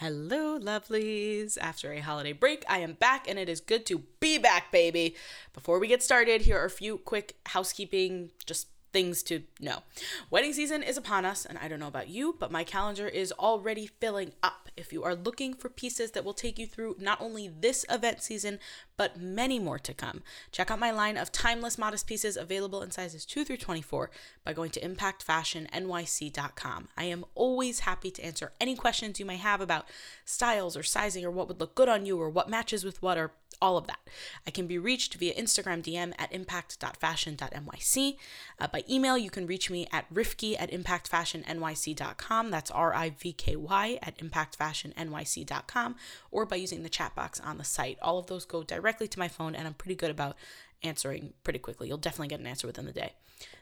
Hello, lovelies. After a holiday break, I am back and it is good to be back, baby. Before we get started, here are a few quick housekeeping, just things to know. Wedding season is upon us, and I don't know about you, but my calendar is already filling up. If you are looking for pieces that will take you through not only this event season, but many more to come, check out my line of timeless modest pieces available in sizes 2 through 24 by going to impactfashionnyc.com. I am always happy to answer any questions you may have about styles or sizing or what would look good on you or what matches with what or all of that. I can be reached via Instagram DM at impact.fashion.nyc. Uh, by email, you can reach me at rivky at impactfashionnyc.com. That's R I V K Y at impactfashionnyc.com. Or by using the chat box on the site. All of those go directly to my phone, and I'm pretty good about answering pretty quickly. You'll definitely get an answer within the day.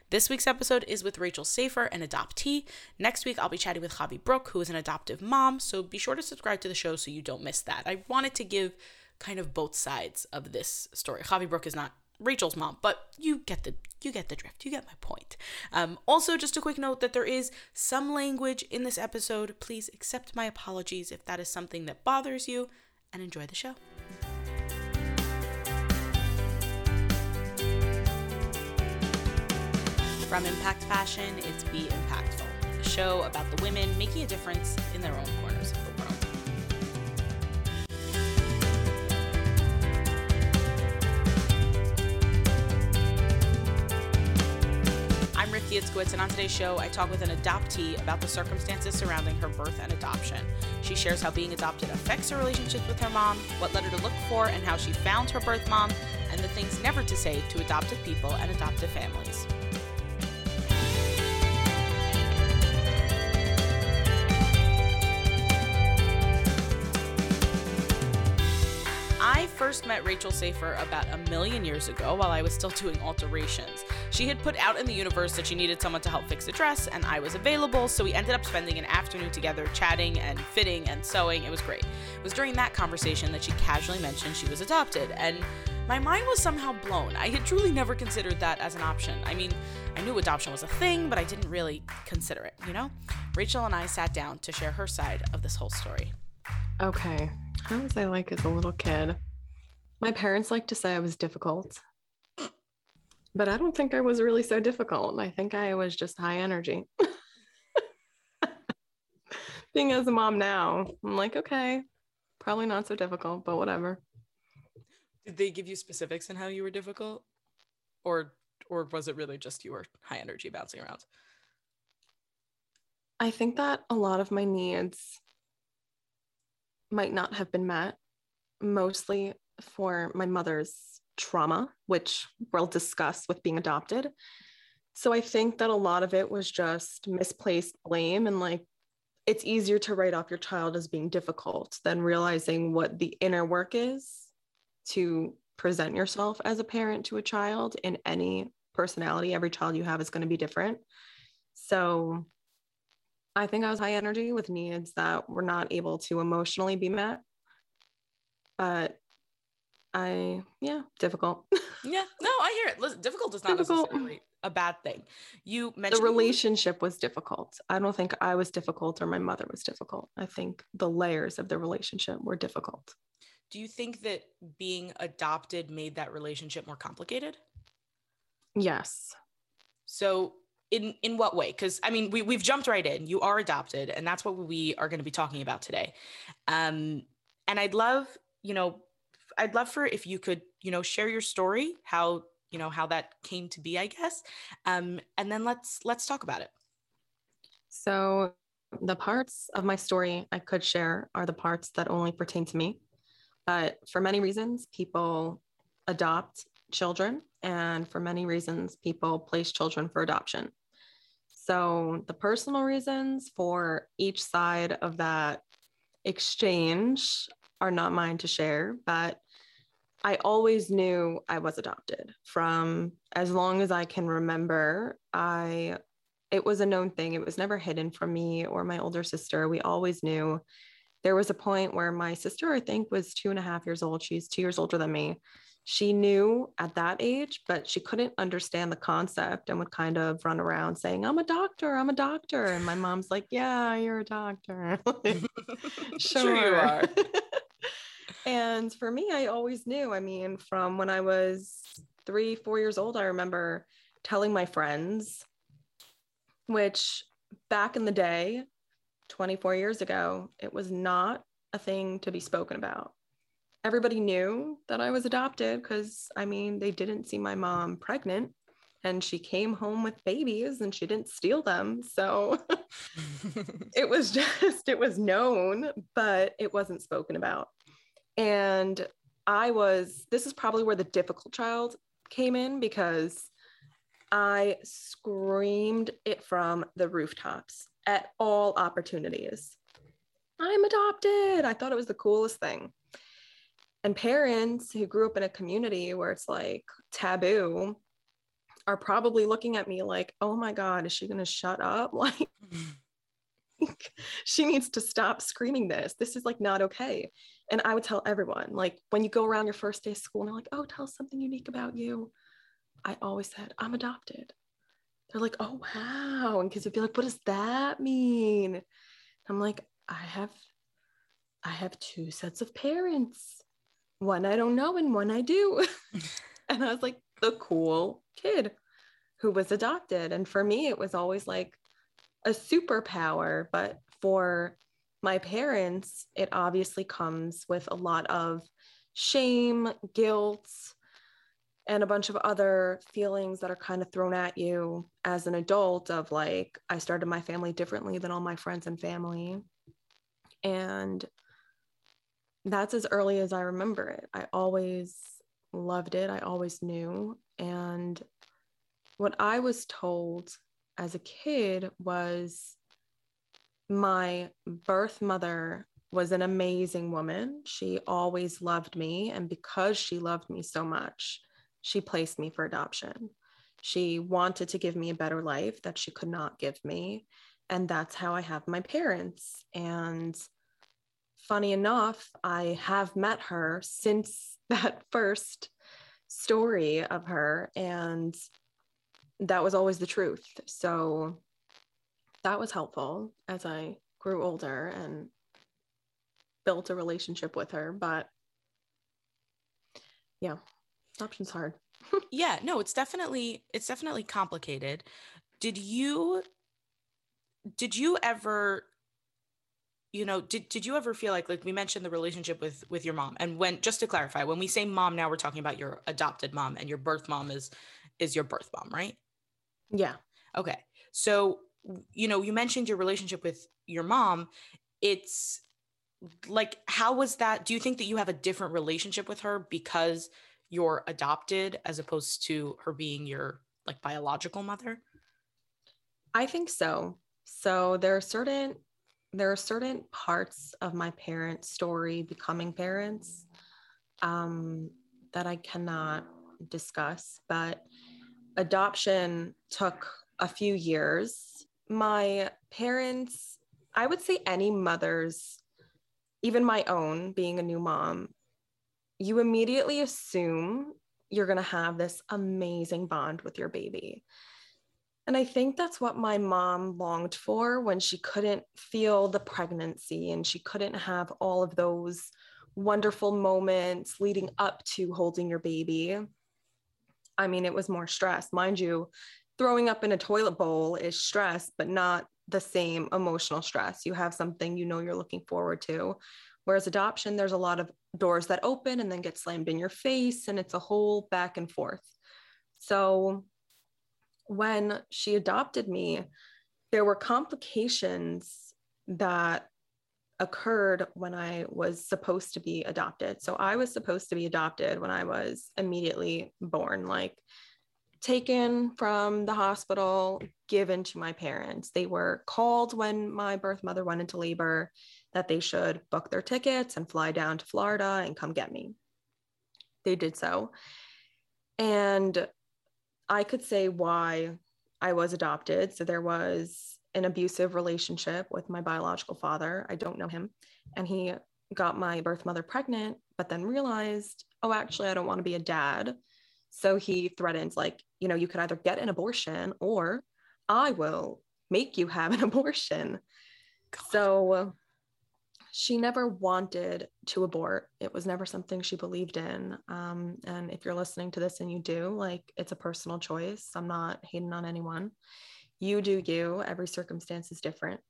This week's episode is with Rachel Safer, an adoptee. Next week, I'll be chatting with Javi Brook, who is an adoptive mom. So be sure to subscribe to the show so you don't miss that. I wanted to give kind of both sides of this story. Javi Brook is not Rachel's mom, but you get the you get the drift. You get my point. Um, also, just a quick note that there is some language in this episode. Please accept my apologies if that is something that bothers you, and enjoy the show. From Impact Fashion, it's Be Impactful, a show about the women making a difference in their own corners of Itzkowitz, and on today's show, I talk with an adoptee about the circumstances surrounding her birth and adoption. She shares how being adopted affects her relationships with her mom, what led her to look for, and how she found her birth mom, and the things never to say to adopted people and adoptive families. I first met Rachel Safer about a million years ago while I was still doing alterations. She had put out in the universe that she needed someone to help fix a dress, and I was available, so we ended up spending an afternoon together chatting and fitting and sewing. It was great. It was during that conversation that she casually mentioned she was adopted, and my mind was somehow blown. I had truly never considered that as an option. I mean, I knew adoption was a thing, but I didn't really consider it, you know? Rachel and I sat down to share her side of this whole story. Okay. How was I like as a little kid? My parents like to say I was difficult, but I don't think I was really so difficult. I think I was just high energy. Being as a mom now, I'm like, okay, probably not so difficult, but whatever. Did they give you specifics on how you were difficult? Or or was it really just you were high energy bouncing around? I think that a lot of my needs might not have been met, mostly for my mother's trauma, which we'll discuss with being adopted. So I think that a lot of it was just misplaced blame and like it's easier to write off your child as being difficult than realizing what the inner work is to present yourself as a parent to a child in any personality. Every child you have is going to be different. So I think I was high energy with needs that were not able to emotionally be met. But I, yeah, difficult. Yeah, no, I hear it. Listen, difficult is not Difficult. necessarily a bad thing. You mentioned the relationship was difficult. I don't think I was difficult or my mother was difficult. I think the layers of the relationship were difficult. Do you think that being adopted made that relationship more complicated? Yes. So in in what way? Because I mean, we we've jumped right in. You are adopted, and that's what we are going to be talking about today. Um, and I'd love, you know, I'd love for if you could, you know, share your story, how you know how that came to be, I guess, um, and then let's let's talk about it. So the parts of my story I could share are the parts that only pertain to me. But for many reasons, people adopt children, and for many reasons, people place children for adoption. So the personal reasons for each side of that exchange are not mine to share, but I always knew I was adopted from as long as I can remember. I it was a known thing. It was never hidden from me or my older sister. We always knew. There was a point where my sister, I think, was two and a half years old. She's two years older than me. she knew at that age, but she couldn't understand the concept and would kind of run around saying, I'm a doctor, I'm a doctor. And my mom's like, Yeah, you're a doctor. sure. sure, you are. and for me, I always knew. I mean, from when I was three, four years old, I remember telling my friends, which back in the day, 24 years ago, it was not a thing to be spoken about. Everybody knew that I was adopted because, I mean, they didn't see my mom pregnant and she came home with babies and she didn't steal them. So it was just, it was known, but it wasn't spoken about. And I was, this is probably where the difficult child came in because I screamed it from the rooftops at all opportunities. I'm adopted. I thought it was the coolest thing. And parents who grew up in a community where it's like taboo are probably looking at me like, oh my God, is she going to shut up? Like, she needs to stop screaming this. This is like not okay. And I would tell everyone, like, when you go around your first day of school and they're like, oh, tell us something unique about you. I always said, I'm adopted. They're like, oh, wow. And kids would be like, what does that mean? I'm like, I have, I have two sets of parents. One I don't know and one I do. and I was like, the cool kid who was adopted. And for me, it was always like a superpower. But for my parents, it obviously comes with a lot of shame, guilt, and a bunch of other feelings that are kind of thrown at you as an adult of like i started my family differently than all my friends and family. And that's as early as i remember it. I always loved it. I always knew. And what i was told as a kid was my birth mother was an amazing woman. She always loved me. And because she loved me so much, she placed me for adoption. She wanted to give me a better life that she could not give me. And that's how I have my parents. And funny enough, I have met her since that first story of her. And that was always the truth. So that was helpful as I grew older and built a relationship with her. But yeah, Adoption's hard. yeah, no, it's definitely it's definitely complicated. Did you did you ever you know did, did you ever feel like like we mentioned the relationship with with your mom and when just to clarify when we say mom now we're talking about your adopted mom and your birth mom is is your birth mom right yeah okay so you know you mentioned your relationship with your mom it's like how was that do you think that you have a different relationship with her because you're adopted as opposed to her being your like biological mother? I think so. So there are certain there are certain parts of my parents' story becoming parents um, that I cannot discuss, but adoption took a few years. My parents, I would say any mother's, even my own, being a new mom, you immediately assume you're going to have this amazing bond with your baby. And I think that's what my mom longed for when she couldn't feel the pregnancy and she couldn't have all of those wonderful moments leading up to holding your baby. I mean, it was more stress. Mind you, throwing up in a toilet bowl is stress, but not the same emotional stress. You have something you know you're looking forward to. Whereas adoption, there's a lot of doors that open and then get slammed in your face, and it's a whole back and forth. So when she adopted me, there were complications that occurred when I was supposed to be adopted. So I was supposed to be adopted when I was immediately born, like taken from the hospital, given to my parents. They were called when my birth mother went into labor that they should book their tickets and fly down to Florida and come get me. They did so. And I could say why I was adopted. So there was an abusive relationship with my biological father. I don't know him. And he got my birth mother pregnant, but then realized, oh, actually, I don't want to be a dad. So he threatens, like, you know, you could either get an abortion or I will make you have an abortion. God. So she never wanted to abort. It was never something she believed in. Um, and if you're listening to this and you do, like, it's a personal choice. I'm not hating on anyone. You do you. Every circumstance is different.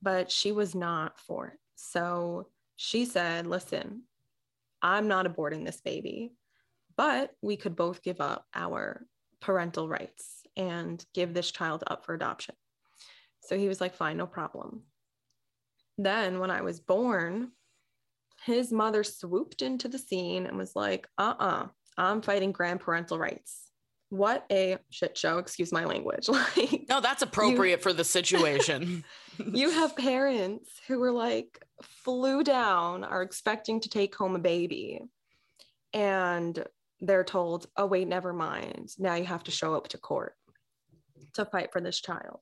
But she was not for it. So she said, listen, I'm not aborting this baby, but we could both give up our parental rights and give this child up for adoption. So he was like, fine, no problem. Then when I was born, his mother swooped into the scene and was like, uh uh-uh, uh, i am fighting grandparental rights. What a shit show, excuse my language. like, no, that's appropriate you, for the situation. you have parents who were like, flew down, are expecting to take home a baby, and they're told, oh, wait, never mind. Now you have to show up to court to fight for this child.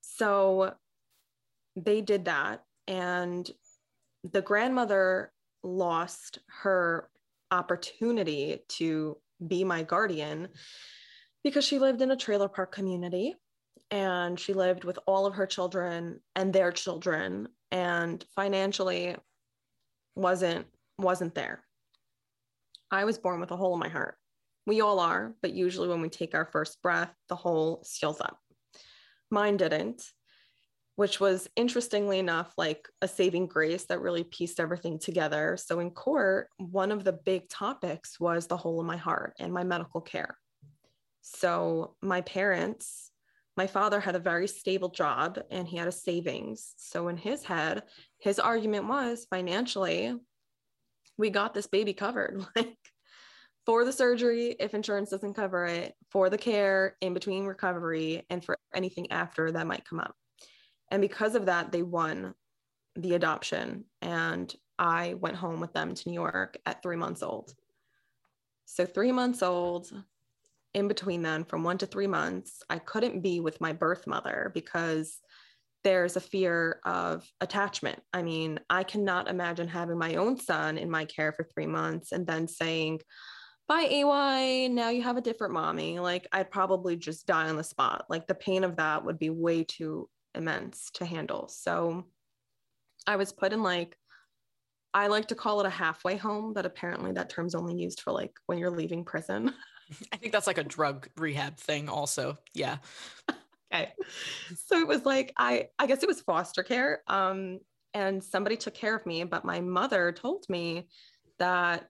So they did that. And the grandmother lost her opportunity to be my guardian because she lived in a trailer park community and she lived with all of her children and their children and financially wasn't wasn't there. I was born with a hole in my heart. We all are but usually when we take our first breath the hole seals up. Mine didn't which was interestingly enough like a saving grace that really pieced everything together. So in court, one of the big topics was the hole in my heart and my medical care. So my parents, my father had a very stable job and he had a savings. So in his head, his argument was financially, we got this baby covered. Like for the surgery, if insurance doesn't cover it, for the care in between recovery, and for anything after that might come up. And because of that, they won the adoption. And I went home with them to New York at three months old. So, three months old, in between then, from one to three months, I couldn't be with my birth mother because there's a fear of attachment. I mean, I cannot imagine having my own son in my care for three months and then saying, Bye, AY. Now you have a different mommy. Like, I'd probably just die on the spot. Like, the pain of that would be way too immense to handle. So I was put in like, I like to call it a halfway home, but apparently that term's only used for like when you're leaving prison. I think that's like a drug rehab thing also. Yeah. okay. So it was like I I guess it was foster care. Um and somebody took care of me, but my mother told me that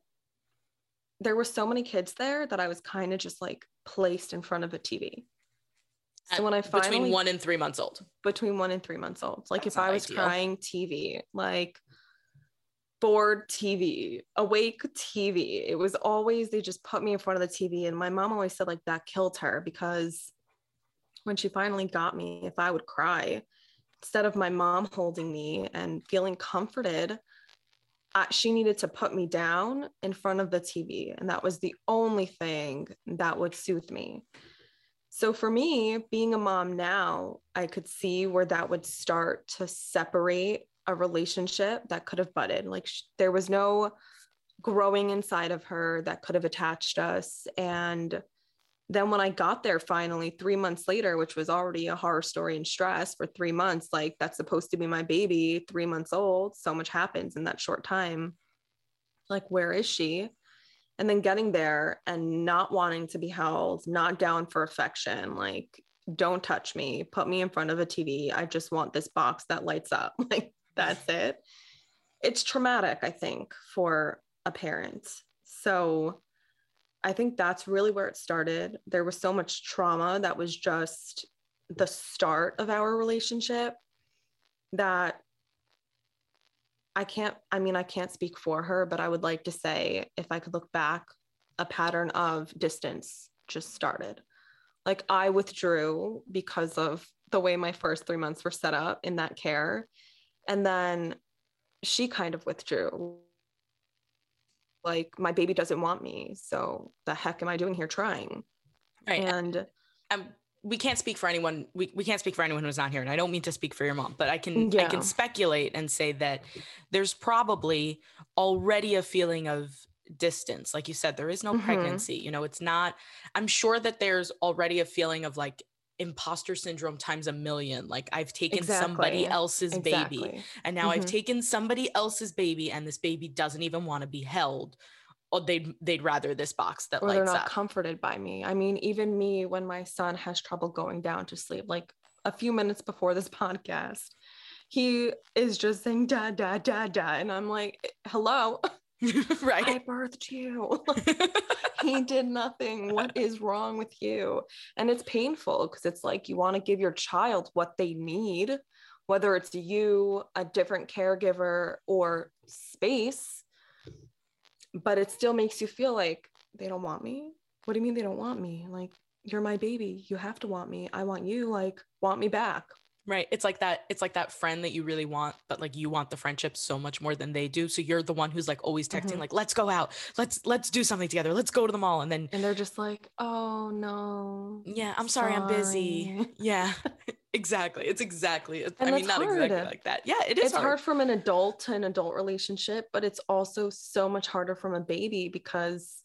there were so many kids there that I was kind of just like placed in front of a TV. So when I finally between one and three months old, between one and three months old, like That's if I was ideal. crying TV, like bored TV, awake TV, it was always they just put me in front of the TV. And my mom always said like that killed her because when she finally got me, if I would cry, instead of my mom holding me and feeling comforted, she needed to put me down in front of the TV. And that was the only thing that would soothe me. So for me, being a mom now, I could see where that would start to separate a relationship that could have butted. Like sh- there was no growing inside of her that could have attached us. And then when I got there finally, three months later, which was already a horror story and stress for three months, like that's supposed to be my baby, three months old. So much happens in that short time. Like, where is she? And then getting there and not wanting to be held, not down for affection, like don't touch me, put me in front of a TV. I just want this box that lights up. Like that's it. It's traumatic, I think, for a parent. So I think that's really where it started. There was so much trauma that was just the start of our relationship that I can't, I mean, I can't speak for her, but I would like to say if I could look back, a pattern of distance just started. Like I withdrew because of the way my first three months were set up in that care. And then she kind of withdrew. Like my baby doesn't want me. So the heck am I doing here trying? Right. And um, we can't speak for anyone we, we can't speak for anyone who's not here and i don't mean to speak for your mom but i can i can speculate and say that there's probably already a feeling of distance like you said there is no Mhm. pregnancy you know it's not i'm sure that there's already a feeling of like imposter syndrome times a million like i've taken somebody Exactly. else's baby and now I've Mhm. taken somebody else's baby and this baby doesn't even want to be held or they'd they'd rather this box that Or they're not up comforted by me. I mean, even me, when my son has trouble going down to sleep, like a few minutes before this podcast, he is just saying da da da da. And I'm like, hello, right. I birthed you. he did nothing. What is wrong with you? And it's painful because it's like you want to give your child what they need, whether it's you, a different caregiver, or space. But it still makes you feel like they don't want me. What do you mean they don't want me? Like, you're my baby. You have to want me. I want you. Like, want me back. right it's like that it's like that friend that you really want but like you want the friendship so much more than they do so you're the one who's like always texting Mhm. like let's go out let's let's do something together let's go to the mall and then And they're just like, oh no. yeah i'm sorry, i'm busy yeah exactly it's exactly i mean it's not exactly like that yeah it is it's hard. from an adult to an adult relationship, but it's also so much harder from a baby because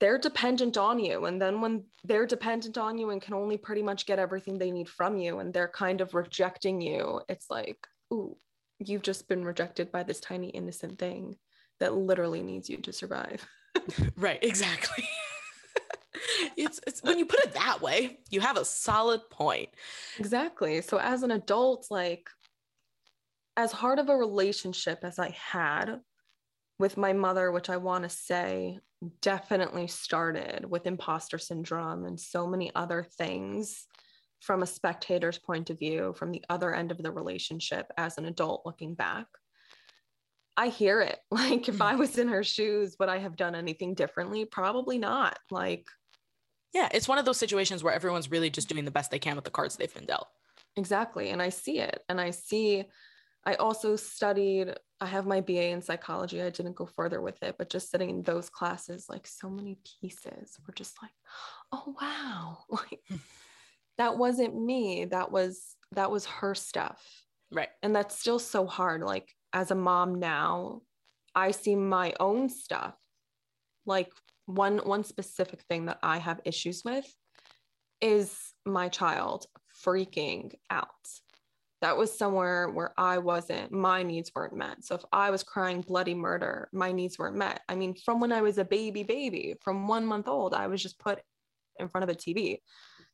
they're dependent on you. And then when they're dependent on you and can only pretty much get everything they need from you and they're kind of rejecting you, it's like, ooh, you've just been rejected by this tiny innocent thing that literally needs you to survive. Right, exactly. It's, it's when you put it that way, you have a solid point. Exactly. So as an adult, like as hard of a relationship as I had with my mother, which I want to say definitely started with imposter syndrome and so many other things from a spectator's point of view, from the other end of the relationship as an adult looking back. I hear it. Like if hmm. I was in her shoes, would I have done anything differently? Probably not. Like Yeah, it's one of those situations where everyone's really just doing the best they can with the cards they've been dealt. Exactly. And I see it. And I see, I also studied, I have my BA in psychology. I didn't go further with it, but just sitting in those classes, like so many pieces were just like, oh, wow. Like that wasn't me. That was, that was her stuff. Right. And that's still so hard. Like as a mom now, I see my own stuff. Like one, one specific thing that I have issues with is my child freaking out. That was somewhere where I wasn't, my needs weren't met. So if I was crying bloody murder, my needs weren't met. I mean, from when I was a baby, baby, from one month old, I was just put in front of a TV.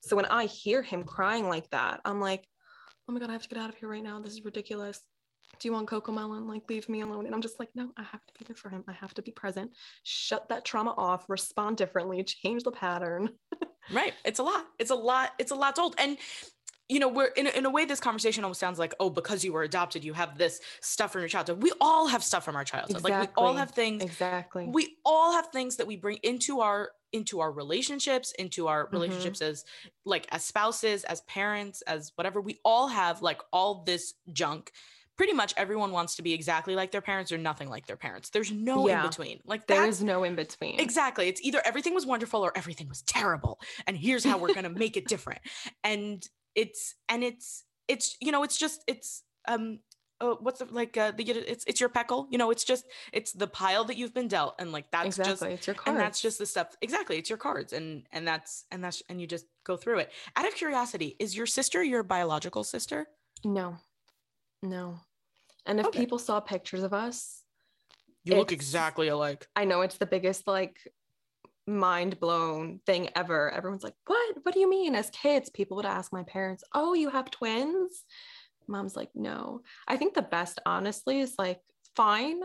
So when I hear him crying like that, I'm like, oh my God, I have to get out of here right now. This is ridiculous. Do you want Cocomelon? Like, leave me alone. And I'm just like, no, I have to be there for him. I have to be present. Shut that trauma off, respond differently, change the pattern. Right. It's a lot. It's a lot. It's a lot told. And you know, we're in a, in a way, this conversation almost sounds like, oh, because you were adopted, you have this stuff from your childhood. We all have stuff from our childhood. Like we all have things. Exactly. We all have things that we bring into our into our relationships, into our Mhm. relationships as like as spouses, as parents, as whatever. We all have like all this junk. Pretty much everyone wants to be exactly like their parents or nothing like their parents. There's no Yeah. in between. Like there is no in between. Exactly. It's either everything was wonderful or everything was terrible. And here's how we're going to make it different. And it's, and it's, it's, you know, it's just, it's, um, oh, what's the, like, uh, the, it's, it's your peckle, you know, it's just, it's the pile that you've been dealt. And like, that's exactly. just, it's your cards. and that's just the stuff. Exactly. It's your cards. And, and that's, and that's, and you just go through it. Out of curiosity, is your sister your biological sister? no, no. And if Okay. people saw pictures of us, You look exactly alike. I know it's the biggest like mind blown thing ever. Everyone's like, "What? What do you mean?" As kids, people would ask my parents, "Oh, you have twins?" Mom's like, "No." I think the best, honestly, is like, fine.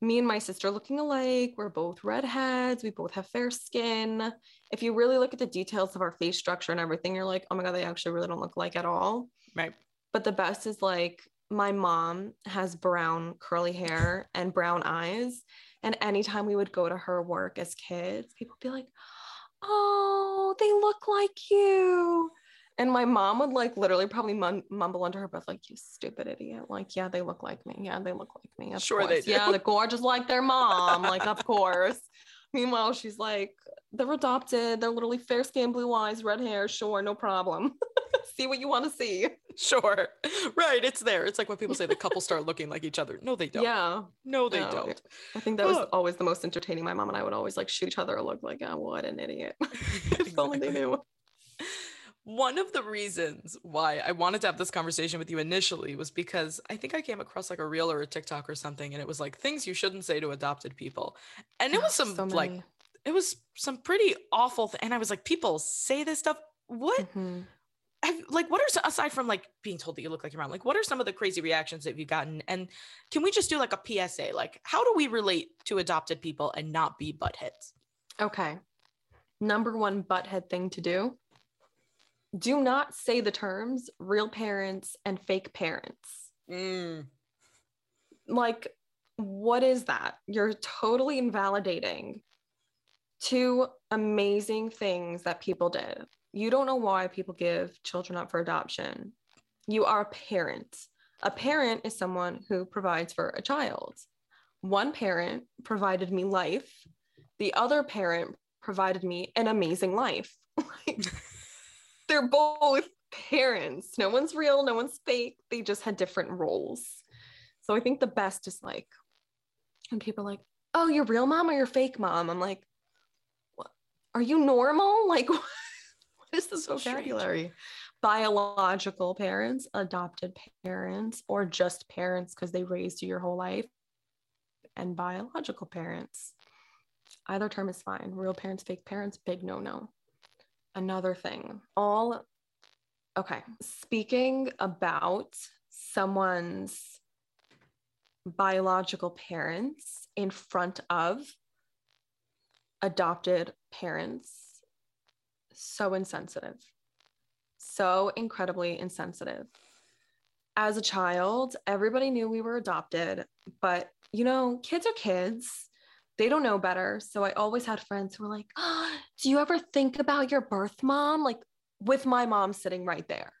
Me and my sister looking alike. We're both redheads. We both have fair skin. If you really look at the details of our face structure and everything, you're like, "Oh my god, they actually really don't look like at all." Right. But the best is like my mom has brown curly hair and brown eyes. And anytime we would go to her work as kids, people would be like, Oh, they look like you. And my mom would like literally probably mum- mumble under her breath, like, You stupid idiot. Like, yeah, they look like me. Yeah, they look like me. Of Sure they course. Yeah, do. they're gorgeous like their mom. like, of course. Meanwhile, she's like, they're adopted. They're literally fair skin, blue eyes, red hair. Sure, no problem. see what you want to see. Sure. Right. It's there. It's like when people say the couple start looking like each other. No, they don't. Yeah. No, they No. don't. I think that was Ugh. always the most entertaining. My mom and I would always like shoot each other a look like, oh, what an idiot. if only they knew. One of the reasons why I wanted to have this conversation with you initially was because I think I came across like a reel or a TikTok or something, and it was like things you shouldn't say to adopted people. And it was some so like, it was some pretty awful. Th- and I was like, people say this stuff. What? Mhm. have, like what are aside from like being told that you look like your mom like what are some of the crazy reactions that you've gotten and can we just do like a psa like how do we relate to adopted people and not be buttheads Okay. Number one butthead thing to do do not say the terms real parents and fake parents. mm. Like, what is that? You're totally invalidating two amazing things that people did. You don't know why people give children up for adoption. You are a parent. A parent is someone who provides for a child. One parent provided me life, the other parent provided me an amazing life. Like, they're both parents. No one's real, no one's fake. They just had different roles. So I think the best is like, when people are like, oh, you're real mom or your fake mom? I'm like, what? Are you normal? Like, what is this vocabulary? Biological parents, adopted parents, or just parents because they raised you your whole life, and biological parents. Either term is fine. Real parents, fake parents, big no no. Another thing, all okay, speaking about someone's biological parents in front of adopted parents, so insensitive, so incredibly insensitive. As a child, everybody knew we were adopted, but you know, kids are kids. They don't know better. So I always had friends who were like, oh, Do you ever think about your birth mom? Like, with my mom sitting right there.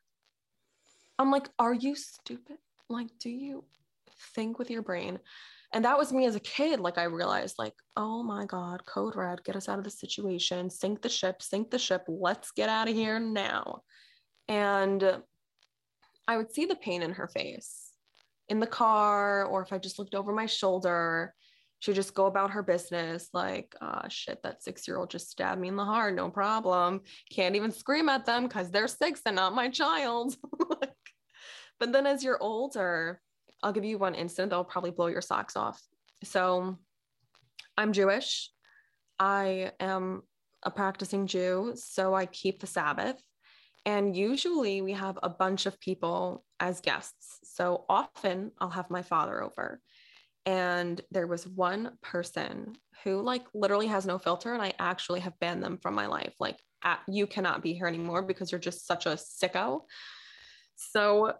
I'm like, Are you stupid? Like, do you think with your brain? And that was me as a kid. Like, I realized, like, oh my God, code red, get us out of the situation, sink the ship, sink the ship, let's get out of here now. And I would see the pain in her face in the car, or if I just looked over my shoulder, she'd just go about her business like, ah, shit, that six year old just stabbed me in the heart, no problem. Can't even scream at them because they're six and not my child. But then as you're older, I'll give you one instant that'll probably blow your socks off. So I'm Jewish. I am a practicing Jew, so I keep the Sabbath. And usually we have a bunch of people as guests. So often I'll have my father over. And there was one person who, like, literally has no filter. And I actually have banned them from my life. Like, at, you cannot be here anymore because you're just such a sicko. So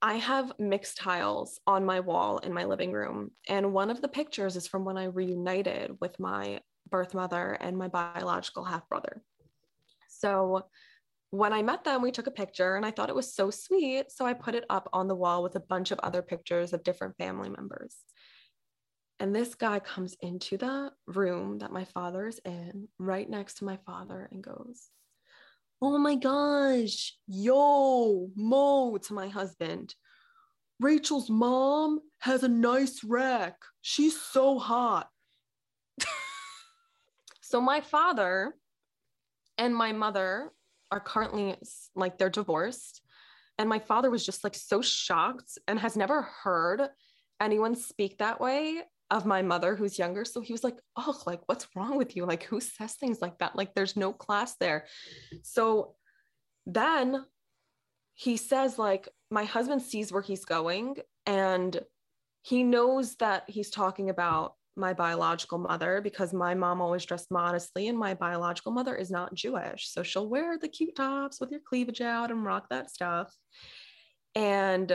I have mixed tiles on my wall in my living room. And one of the pictures is from when I reunited with my birth mother and my biological half brother. So when I met them, we took a picture and I thought it was so sweet. So I put it up on the wall with a bunch of other pictures of different family members. And this guy comes into the room that my father is in, right next to my father, and goes, Oh my gosh, yo, Mo, to my husband. Rachel's mom has a nice wreck. She's so hot. so my father and my mother are currently like they're divorced. And my father was just like so shocked and has never heard anyone speak that way of my mother who's younger. So he was like, Oh, like, what's wrong with you? Like, who says things like that? Like, there's no class there. So then he says, like, my husband sees where he's going and he knows that he's talking about my biological mother because my mom always dressed modestly and my biological mother is not Jewish. So she'll wear the cute tops with your cleavage out and rock that stuff. And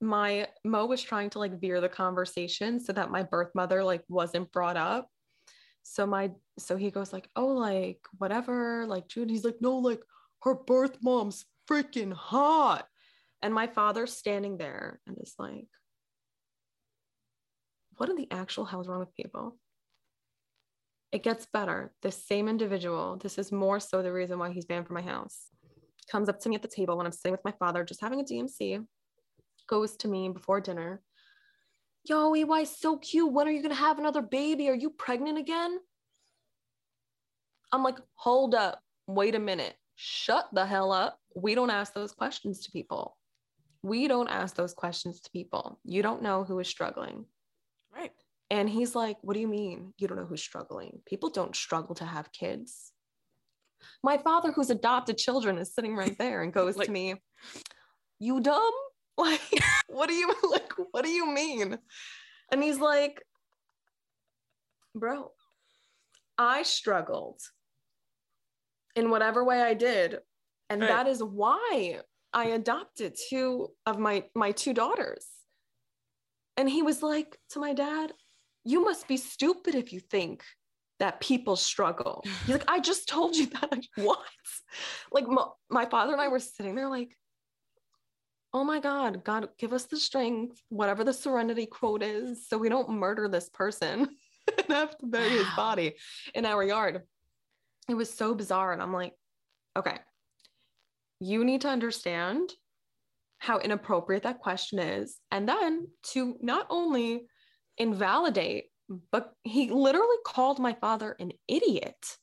my Mo was trying to like veer the conversation so that my birth mother like wasn't brought up. So my so he goes like, "Oh, like whatever, like Jude." He's like, "No, like her birth mom's freaking hot." And my father's standing there and is like, what in the actual hell is wrong with people? It gets better. The same individual, this is more so the reason why he's banned from my house, comes up to me at the table when I'm sitting with my father, just having a DMC, goes to me before dinner. Yo, EY, so cute. When are you going to have another baby? Are you pregnant again? I'm like, hold up. Wait a minute. Shut the hell up. We don't ask those questions to people. We don't ask those questions to people. You don't know who is struggling. Right. And he's like, What do you mean you don't know who's struggling? People don't struggle to have kids. My father, who's adopted children, is sitting right there and goes Like- to me, You dumb? Like, what do you like? What do you mean? And he's like, Bro, I struggled in whatever way I did. And Right. that is why I adopted two of my my two daughters. And he was like to my dad, You must be stupid if you think that people struggle. He's like, I just told you that. Like, what? Like, my, my father and I were sitting there, like, Oh my God, God, give us the strength, whatever the serenity quote is, so we don't murder this person and have to bury his body in our yard. It was so bizarre. And I'm like, okay, you need to understand how inappropriate that question is. And then to not only invalidate, but he literally called my father an idiot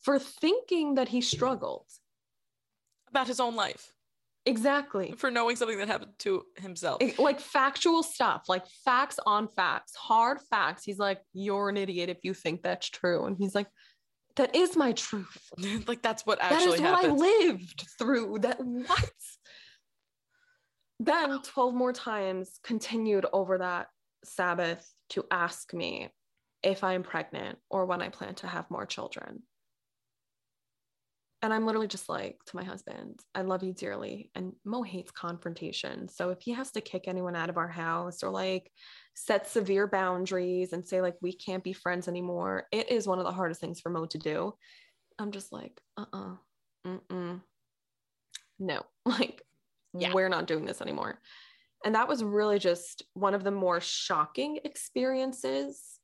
for thinking that he struggled. About his own life. Exactly. For knowing something that happened to himself. It- like factual stuff, like facts on facts, hard facts. He's like, You're an idiot if you think that's true. And he's like, That is my truth. like that's what That actually is what I lived through. That what? Then 12 more times continued over that Sabbath to ask me if I'm pregnant or when I plan to have more children. And I'm literally just like to my husband, I love you dearly. And Mo hates confrontation. So if he has to kick anyone out of our house or like set severe boundaries and say, like, we can't be friends anymore, it is one of the hardest things for Mo to do. I'm just like, uh uh-uh, mm, no, like, Yeah. we're not doing this anymore. And that was really just one of the more shocking experiences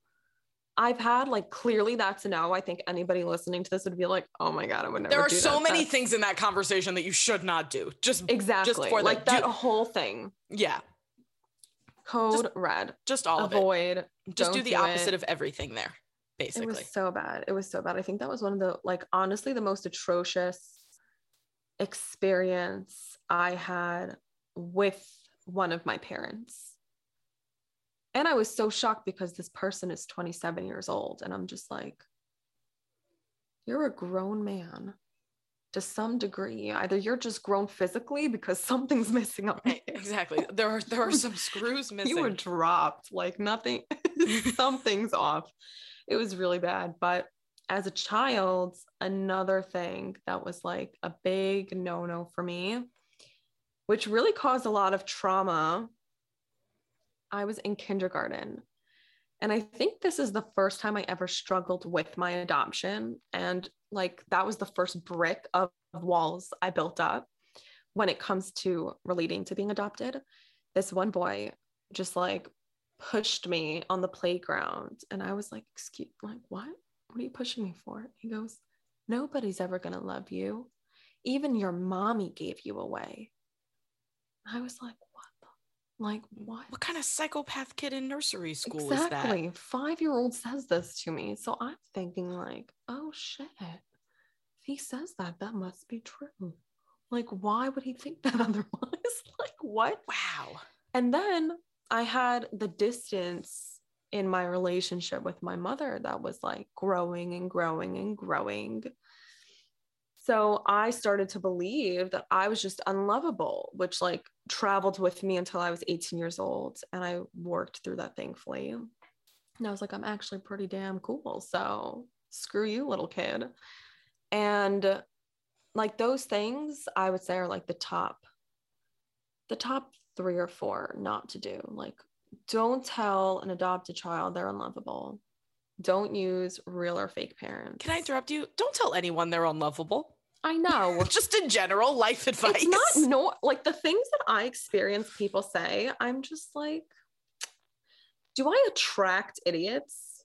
I've had. Like, clearly, that's a no. I think anybody listening to this would be like, oh my God, I would never there are so that. many That's- things in that conversation that you should not do. Just Exactly. just for like that, that do- whole thing. yeah, Code red. just all of it. Avoid. Just do the do opposite it. of everything there, It basically. was so bad. It was so bad. I think that was one of the like honestly the most atrocious experience I had with one of my parents. And I was so shocked because this person is 27 years old and I'm just like you're a grown man to some degree. Either you're just grown physically because something's missing on Right, exactly. There are there are some screws missing. You were dropped, like nothing, something's off. It was really bad. But as a child, another thing that was like a big no no for me, which really caused a lot of trauma. I was in kindergarten. And I think this is the first time I ever struggled with my adoption. And like that was the first brick of walls I built up when it comes to relating to being adopted. This one boy just like pushed me on the playground. And I was like, excuse like what? What are you pushing me for? He goes, Nobody's ever gonna love you. Even your mommy gave you away. I was like, like what? What kind of psychopath kid in nursery school is that? exactly. Five year old says this to me. So I'm thinking, like, oh shit. If he says that, that must be true. Like, why would he think that otherwise? like, what? Wow. And then I had the distance in my relationship with my mother that was like growing and growing and growing. So I started to believe that I was just unlovable, which like traveled with me until I was 18 years old. And I worked through that thankfully. And I was like, I'm actually pretty damn cool. So screw you, little kid. And like those things, I would say are like the top, the top three or four not to do. Like, don't tell an adopted child they're unlovable. Don't use real or fake parents. Can I interrupt you? Don't tell anyone they're unlovable. I know. Just in general, life advice. it's not no like the things that I experience people say, I'm just like, do I attract idiots?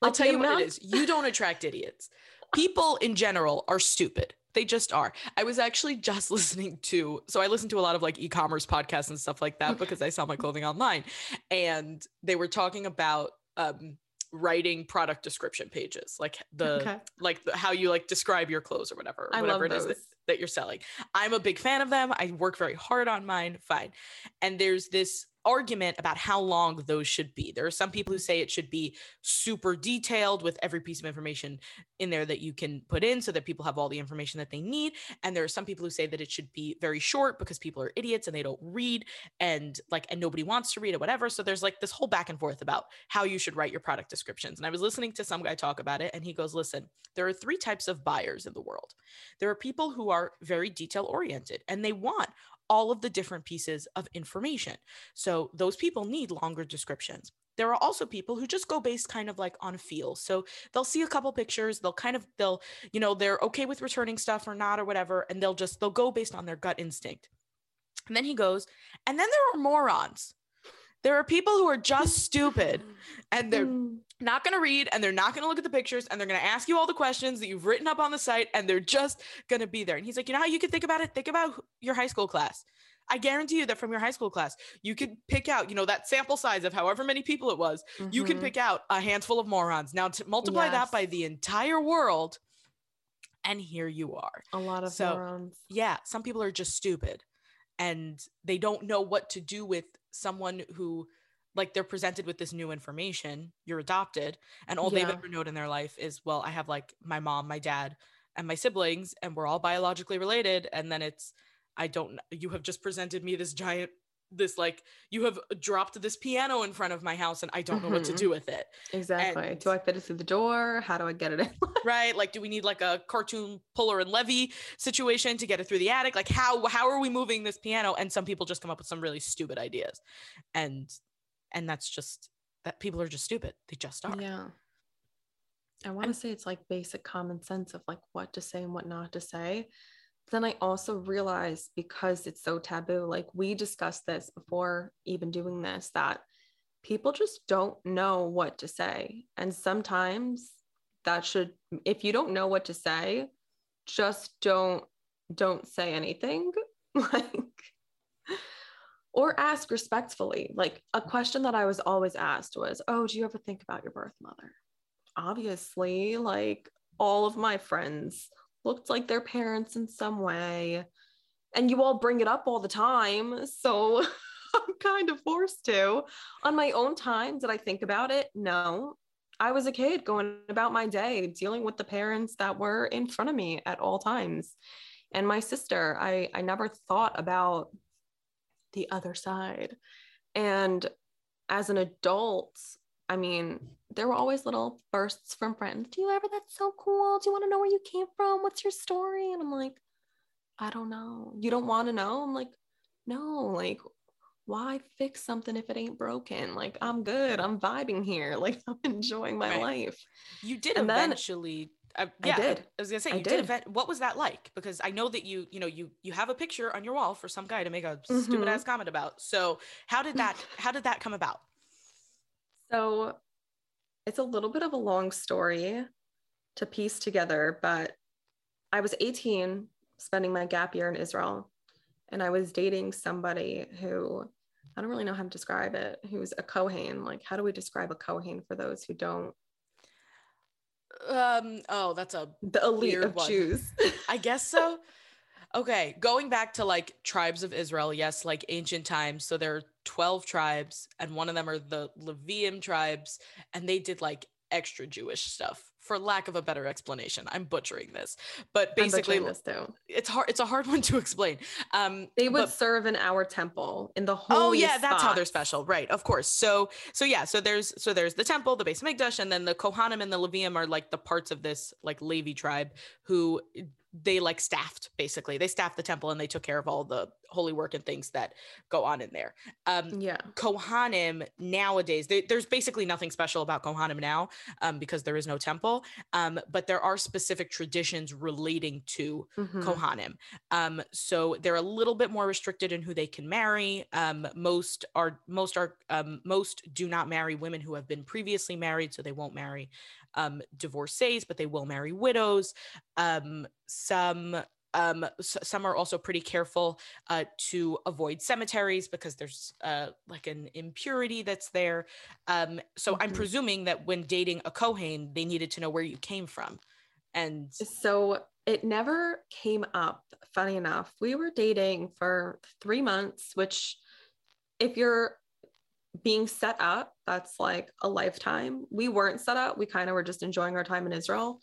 I'll Like tell you what it is. You don't attract idiots. People in general are stupid. They just are. I was actually just listening to, so I listen to a lot of like e commerce podcasts and stuff like that because I sell my clothing online. And they were talking about um, writing product description pages, like the, Okay. like the, how you like describe your clothes or whatever, I whatever it is that, that you're selling. I'm a big fan of them. I work very hard on mine. Fine. And there's this argument about how long those should be. There are some people who say it should be super detailed with every piece of information in there that you can put in so that people have all the information that they need. And there are some people who say that it should be very short because people are idiots and they don't read and like and nobody wants to read it whatever. So there's like this whole back and forth about how you should write your product descriptions. And I was listening to some guy talk about it and he goes, "Listen, there are three types of buyers in the world. There are people who are very detail oriented and they want all of the different pieces of information. So those people need longer descriptions. There are also people who just go based kind of like on feel. So they'll see a couple pictures, they'll kind of they'll, you know, they're okay with returning stuff or not or whatever and they'll just they'll go based on their gut instinct. And then he goes, and then there are morons. There are people who are just stupid and they're Mm. not going to read and they're not going to look at the pictures and they're going to ask you all the questions that you've written up on the site and they're just going to be there. And he's like, you know how you can think about it? Think about your high school class. I guarantee you that from your high school class, you could pick out, you know, that sample size of however many people it was. You can pick out a handful of morons. Now to multiply that by the entire world, and here you are. a lot of so- morons. Yeah, some people are just stupid and they don't know what to do with someone who like they're presented with this new information, you're adopted, and all they've ever known in their life is, well, I have like my mom, my dad, and my siblings, and we're all biologically related. And then it's, I don't, you have just presented me this giant, this like, you have dropped this piano in front of my house, and I don't know what to Mhm. do with it. Exactly. and- Do I fit it through the door? How do I get it in? right like do we need like a cartoon puller and levy situation to get it through the attic like how how are we moving this piano and some people just come up with some really stupid ideas and and that's just that people are just stupid they just are yeah. I want to say it's like basic common sense of like what to say and what not to say. Then I also realized because it's so taboo, like we discussed this before even doing this, that people just don't know what to say. And sometimes that should, if you don't know what to say, just don't don't say anything. like or ask respectfully. Like a question that I was always asked was, "Oh, do you ever think about your birth mother?" Obviously, like all of my friends looked like their parents in some way, and you all bring it up all the time, so I'm kind of forced to. On my own time, did I think about it? No. I was a kid going about my day, dealing with the parents that were in front of me at all times. And my sister, I, I never thought about the other side. And as an adult, I mean, there were always little bursts from friends. Do you ever? That's so cool. Do you want to know where you came from? What's your story? And I'm like, I don't know. You don't want to know? I'm like, no, like, why fix something if it ain't broken? Like, I'm good. I'm vibing here. Like, I'm enjoying my Right. life. you did And then- eventually I, I yeah, did. I was gonna say I you did. did. event- what was that like? Because I know that you, you know, you you have a picture on your wall for some guy to make a stupid Mhm. ass comment about. So how did that how did that come about? So it's a little bit of a long story to piece together, but I was 18, spending my gap year in Israel, and I was dating somebody who I don't really know how to describe it, who's a Kohen. Like, how do we describe a Kohen for those who don't? Um. Oh, that's a The elite Weird of one. Jews. I guess so. Okay, going back to like tribes of Israel, yes, like ancient times. So there are 12 tribes, and one of them are the Leviim tribes, and they did like extra Jewish stuff, for lack of a better explanation. I'm butchering this, but basically, this it's hard. It's a hard one to explain. Um, They would but- serve in our temple in the holy. Oh yeah, that's how they're special, right? Of course. So so yeah, so there's so there's the temple, the Beis HaMikdash, and then the Kohanim and the Leviim are like the parts of this like Levi tribe who they like staffed basically they staffed the temple and they took care of all the holy work and things that go on in there um Yeah. kohanim nowadays they, there's basically nothing special about kohanim now um because there is no temple um but there are specific traditions relating to Mhm. kohanim um so they're a little bit more restricted in who they can marry um most are most are um most do not marry women who have been previously married so they won't marry um divorcees but they will marry widows um some um some are also pretty careful uh to avoid cemeteries because there's uh like an impurity that's there um so i'm Mhm. presuming that when dating a kohen they needed to know where you came from and So it never came up. Funny enough, we were dating for three months, which, if you're being set up, that's like a lifetime. We weren't set up. We kind of were just enjoying our time in Israel.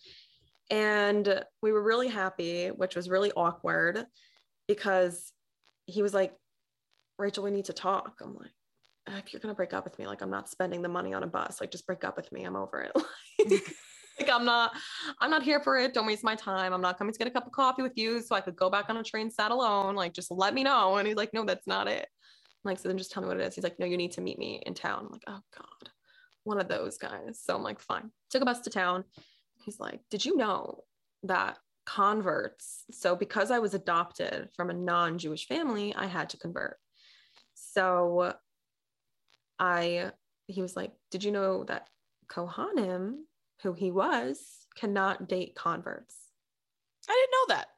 And we were really happy, which was really awkward because he was like, Rachel, we need to talk. I'm like, if you're going to break up with me, like, I'm not spending the money on a bus. Like, just break up with me. I'm over it. Like, I'm not, I'm not here for it. Don't waste my time. I'm not coming to get a cup of coffee with you so I could go back on a train sat alone. Like, just let me know. And he's like, no, that's not it. I'm like, so then just tell me what it is. He's like, no, you need to meet me in town. I'm like, oh God, one of those guys. So I'm like, fine. Took a bus to town. He's like, did you know that converts? So because I was adopted from a non-Jewish family, I had to convert. So I, he was like, did you know that Kohanim, who he was, cannot date converts? i didn't know that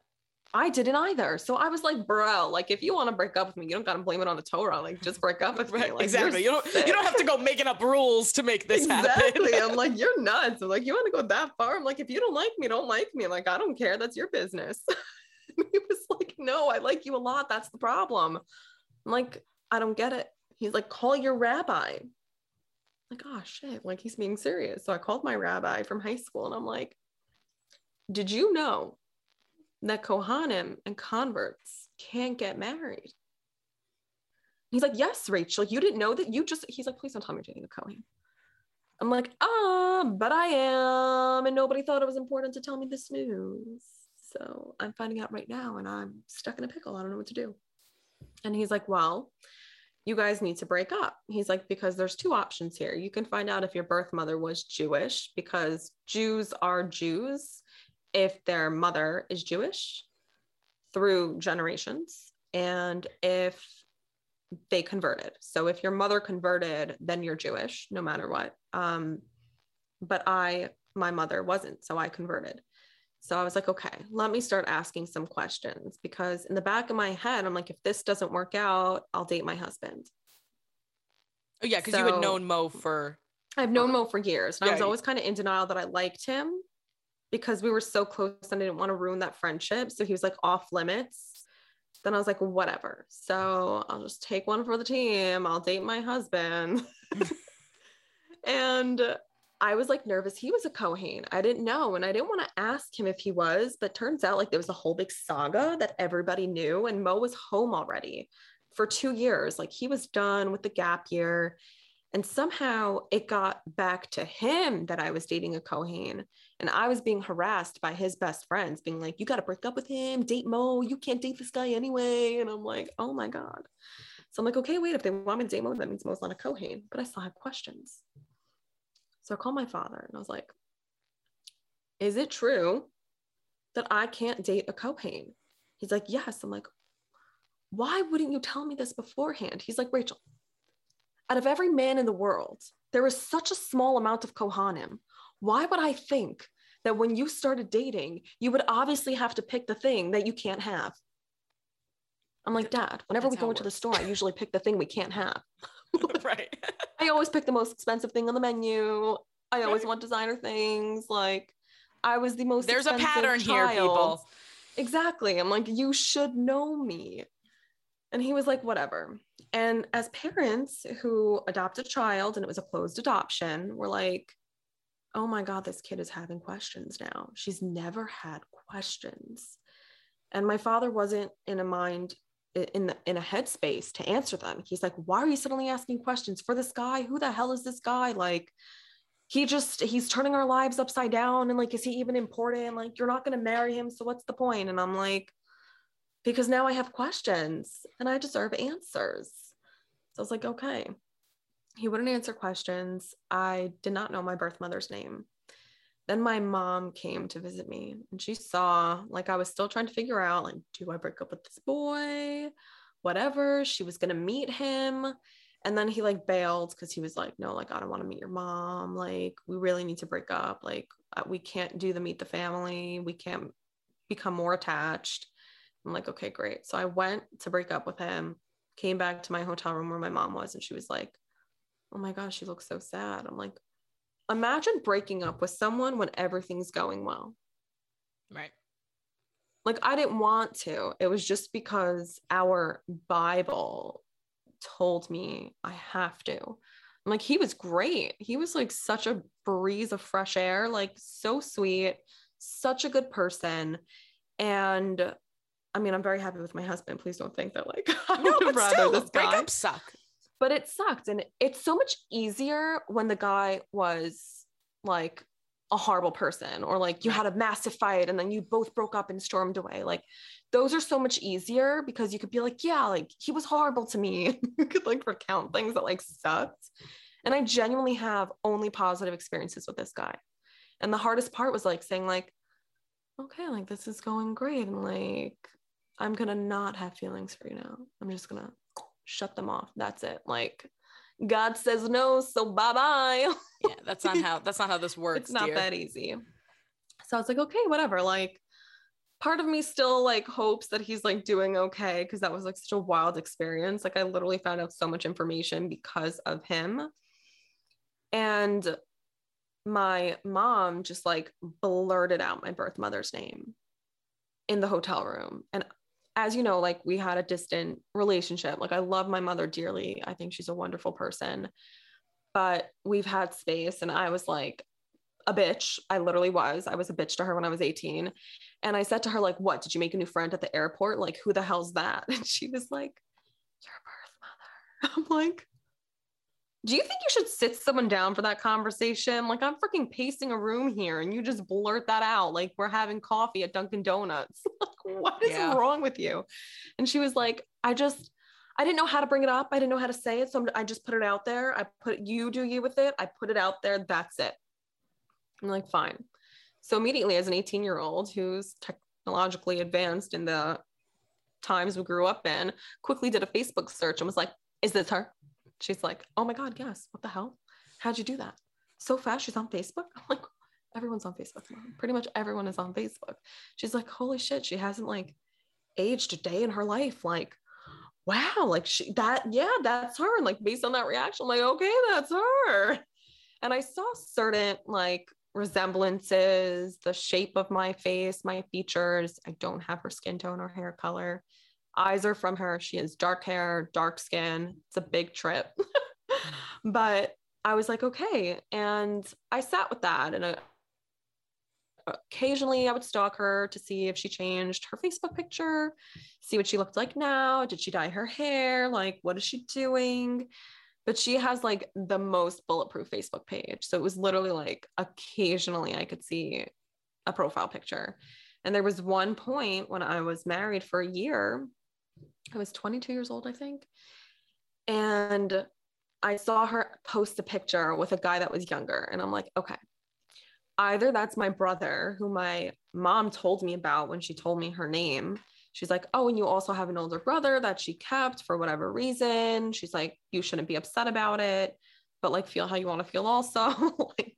I didn't either. So I was like, bro, like if you want to break up with me, you don't gotta blame it on the Torah. Like just break up with me. Like, exactly. You don't you don't have to go making up rules to make this exactly. happen. I'm like, you're nuts. I'm like, you want to go that far? I'm like, if you don't like me, don't like me. Like, I don't care. That's your business. He was like, no, I like you a lot. That's the problem. I'm like, I don't get it. He's like, call your rabbi. I'm like, oh shit. Like he's being serious. So I called my rabbi from high school and I'm like, did you know that Kohanim and converts can't get married? He's like, yes, Rachel, you didn't know that. You just, he's like, please don't tell me you're dating a Kohen. I'm like, ah, but I am. And nobody thought it was important to tell me this news. So I'm finding out right now and I'm stuck in a pickle. I don't know what to do. And he's like, well, you guys need to break up. He's like, because there's two options here. You can find out if your birth mother was Jewish, because Jews are Jews if their mother is Jewish through generations, and if they converted. So if your mother converted, then you're Jewish, no matter what. Um, but I, my mother wasn't, so I converted. So I was like, okay, let me start asking some questions because in the back of my head, I'm like, if this doesn't work out, I'll date my husband. Oh, yeah, because you had known Mo for I've known Mo for years, and I was always kind of in denial that I liked him because we were so close and I didn't want to ruin that friendship. So he was like off limits. Then I was like, whatever. So I'll just take one for the team. I'll date my husband. and I was like nervous. He was a Kohen. I didn't know. And I didn't want to ask him if he was, but turns out like there was a whole big saga that everybody knew. And Mo was home already for two years. Like he was done with the gap year. And somehow it got back to him that I was dating a Kohen. And I was being harassed by his best friends, being like, you got to break up with him, date Mo. You can't date this guy anyway. And I'm like, oh my God. So I'm like, okay, wait, if they want me to date Mo, that means Mo's not a Kohen. But I still have questions. So I called my father and I was like, is it true that I can't date a Kohen? He's like, yes. I'm like, why wouldn't you tell me this beforehand? He's like, Rachel, out of every man in the world, there is such a small amount of Kohanim. Why would I think that when you started dating, you would obviously have to pick the thing that you can't have? I'm like, Dad, whenever That's we go into the store, I usually pick the thing we can't have. right. I always pick the most expensive thing on the menu. I always Right. want designer things. Like, I was the most There's a pattern here, people. Exactly. I'm like, you should know me. And he was like, whatever. And as parents who adopt a child and it was a closed adoption, we're like, oh my God, this kid is having questions now. She's never had questions. And my father wasn't in a mind in the, in a headspace to answer them. He's like, why are you suddenly asking questions for this guy? Who the hell is this guy? Like, he just he's turning our lives upside down and like is he even important like you're not going to marry him so what's the point and i'm like because now i have questions and i deserve answers. So i was like okay. He wouldn't answer questions. I did not know my birth mother's name. Then my mom came to visit me and she saw like i was still trying to figure out like do i break up with this boy? Whatever. She was going to meet him. And then he like bailed because he was like no like i don't want to meet your mom. Like we really need to break up. Like uh, we can't do the meet the family. We can't become more attached i'm like okay great so i went to break up with him came back to my hotel room where my mom was and she was like oh my gosh she looks so sad i'm like imagine breaking up with someone when everything's going well Right. like I didn't want to. It was just because our Bible told me I have to. I'm like, he was great. He was like such a breeze of fresh air, like so sweet, such a good person. And I mean, I'm very happy with my husband. Please don't think that like I No, would but rather still, this guy breakups suck. but it sucked and it's so much easier when the guy was like a horrible person or like you had a massive fight and then you both broke up and stormed away like those are so much easier because you could be like yeah like he was horrible to me you could like recount things that like sucked and i genuinely have only positive experiences with this guy and the hardest part was like saying like okay like this is going great and like i'm gonna not have feelings for you now. I'm just gonna shut them off. That's it. Like god says no so bye bye Yeah, that's not how that's not how this works. it's not dear. that easy. So i was like okay whatever. Like part of me still like hopes that he's like doing okay because that was like such a wild experience. Like i literally found out so much information because of him. And my mom just like blurted out my birth mother's name in the hotel room. And as you know like we had a distant relationship. Like i love my mother dearly. I think she's a wonderful person. But we've had space and i was like a bitch. I literally was. I was a bitch to her when i was 18 and i said to her like what? Did you make a new friend at the airport? Like who the hell's that? And she was like your birth mother. I'm like do you think you should sit someone down for that conversation? Like, I'm freaking pacing a room here and you just blurt that out. Like, we're having coffee at Dunkin' Donuts. like, what is Yeah. wrong with you? And she was like, I just, I didn't know how to bring it up. I didn't know how to say it. So I'm- I just put it out there. I put, you do you with it. I put it out there. That's it. I'm like, fine. So immediately, as an 18 year old who's technologically advanced in the times we grew up in, quickly did a Facebook search and was like, is this her? She's like, oh my God, yes. What the hell? How'd you do that? So fast, she's on Facebook. I'm like, everyone's on Facebook. Mom. Pretty much everyone is on Facebook. She's like, holy shit, she hasn't like aged a day in her life. Like, wow, like she that, yeah, that's her. And like based on that reaction, I'm like, okay, that's her. And I saw certain like resemblances, the shape of my face, my features. I don't have her skin tone or hair color. Eyes are from her. She has dark hair, dark skin. It's a big trip. but I was like, okay. And I sat with that. And I, occasionally I would stalk her to see if she changed her Facebook picture, see what she looked like now. Did she dye her hair? Like, what is she doing? But she has like the most bulletproof Facebook page. So it was literally like occasionally I could see a profile picture. And there was one point when I was married for a year. I was 22 years old, I think. And I saw her post a picture with a guy that was younger. And I'm like, okay, either that's my brother who my mom told me about when she told me her name. She's like, oh, and you also have an older brother that she kept for whatever reason. She's like, you shouldn't be upset about it, but like feel how you want to feel also. like,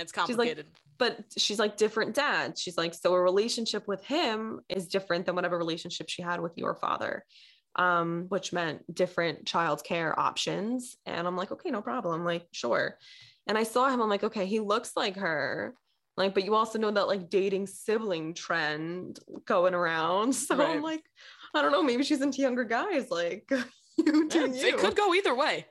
It's She's like, but she's like different dads. She's like, so a relationship with him is different than whatever relationship she had with your father, um, which meant different childcare options. And I'm like, okay, no problem. Like, sure. And I saw him. I'm like, okay, he looks like her. Like, but you also know that like dating sibling trend going around. So Right. I'm like, I don't know. Maybe she's into younger guys. Like, you do Yeah, you it could go either way.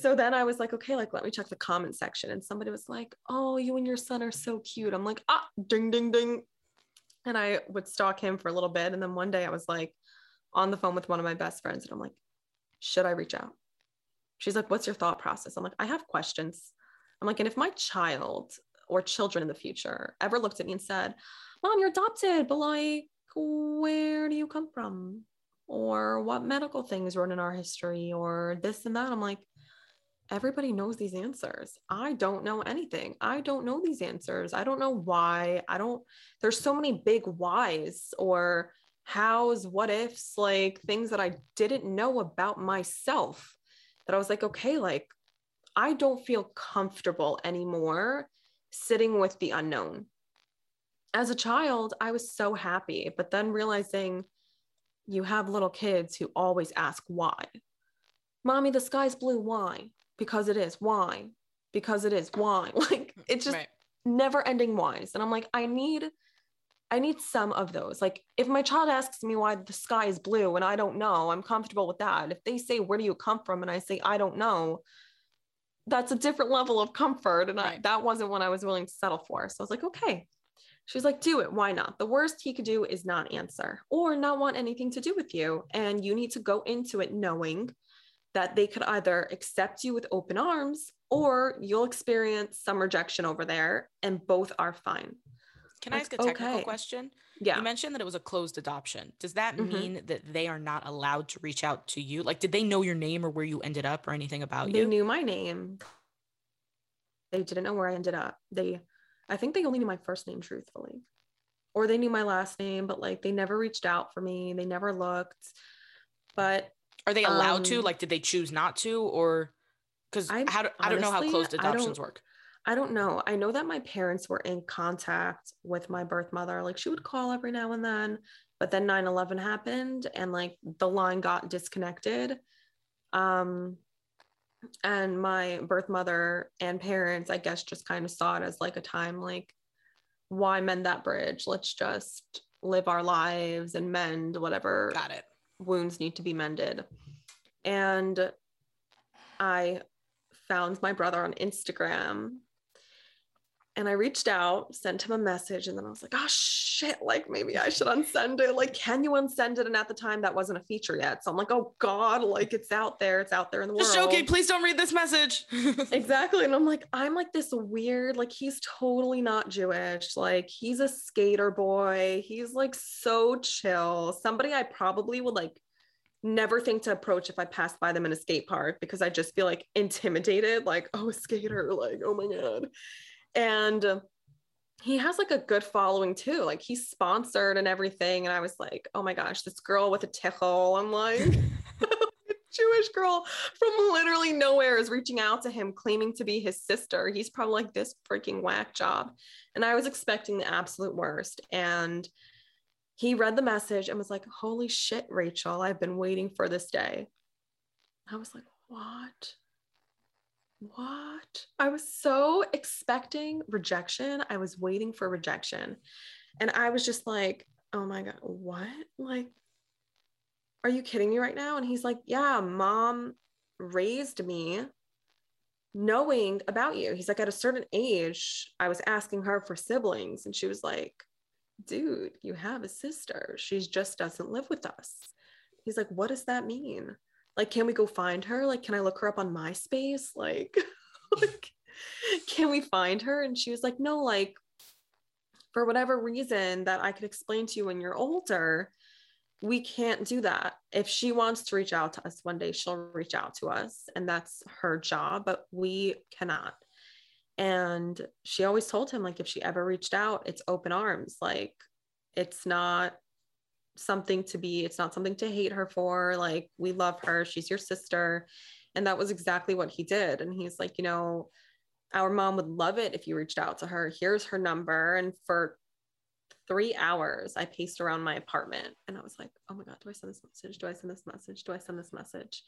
So then I was like, okay, like let me check the comment section. And somebody was like, oh, you and your son are so cute. I'm like, ah, ding, ding, ding. And I would stalk him for a little bit. And then one day I was like on the phone with one of my best friends. And I'm like, should I reach out? She's like, what's your thought process? I'm like, I have questions. I'm like, and if my child or children in the future ever looked at me and said, Mom, you're adopted, but like, where do you come from? Or what medical things run in our history, or this and that? I'm like, everybody knows these answers. I don't know anything. I don't know these answers. I don't know why. I don't, there's so many big whys or hows, what ifs, like things that I didn't know about myself that I was like, okay, like I don't feel comfortable anymore sitting with the unknown. As a child, I was so happy, but then realizing you have little kids who always ask why. Mommy, the sky's blue. Why? Because it is. Why? Because it is. Why? Like it's just right. never ending whys. And I'm like, I need I need some of those. Like if my child asks me why the sky is blue and I don't know, I'm comfortable with that. If they say, where do you come from? And I say, I don't know, that's a different level of comfort. And right. I, that wasn't what I was willing to settle for. So I was like, okay. She's like, do it. Why not? The worst he could do is not answer or not want anything to do with you. And you need to go into it knowing that they could either accept you with open arms or you'll experience some rejection over there and both are fine. Can I ask a technical okay. question? Yeah. You mentioned that it was a closed adoption. Does that mm-hmm. mean that they are not allowed to reach out to you? Like, did they know your name or where you ended up or anything about they you? They knew my name. They didn't know where I ended up. They, I think they only knew my first name, truthfully. Or they knew my last name, but like they never reached out for me. They never looked. But are they allowed um, to? Like, did they choose not to? Or because I, do, I don't know how closed adoptions work. I don't know. I know that my parents were in contact with my birth mother. Like she would call every now and then, but then 9 11 happened and like the line got disconnected. Um, and my birth mother and parents, I guess, just kind of saw it as like a time like, why mend that bridge? Let's just live our lives and mend whatever got it wounds need to be mended. And I found my brother on Instagram and I reached out, sent him a message, and then I was like, oh shit, like maybe I should unsend it. Like, can you unsend it? And at the time, that wasn't a feature yet. So I'm like, oh God, like it's out there, it's out there in the world. Okay, please don't read this message. exactly. And I'm like, I'm like this weird, like he's totally not Jewish. Like he's a skater boy. He's like so chill. Somebody I probably would like never think to approach if I passed by them in a skate park because I just feel like intimidated, like, oh, a skater, like, oh my God and uh, he has like a good following too. Like he's sponsored and everything. And I was like, oh my gosh, this girl with a tichel. I'm like, Jewish girl from literally nowhere is reaching out to him, claiming to be his sister. He's probably like this freaking whack job. And I was expecting the absolute worst. And he read the message and was like, holy shit, Rachel, I've been waiting for this day. I was like, what? What? I was so expecting rejection. I was waiting for rejection. And I was just like, oh my God, what? Like, are you kidding me right now? And he's like, yeah, mom raised me knowing about you. He's like, at a certain age, I was asking her for siblings. And she was like, dude, you have a sister. She just doesn't live with us. He's like, what does that mean? Like can we go find her? Like can i look her up on myspace? Like, like can we find her? And she was like no like for whatever reason that i could explain to you when you're older we can't do that. If she wants to reach out to us one day she'll reach out to us and that's her job but we cannot. And she always told him like if she ever reached out it's open arms. Like it's not something to be it's not something to hate her for like we love her she's your sister. And that was exactly what he did. And he's like you know our mom would love it if you reached out to her. Here's her number. And for three hours i paced around my apartment and i was like oh my god do i send this message? Do i send this message? Do i send this message?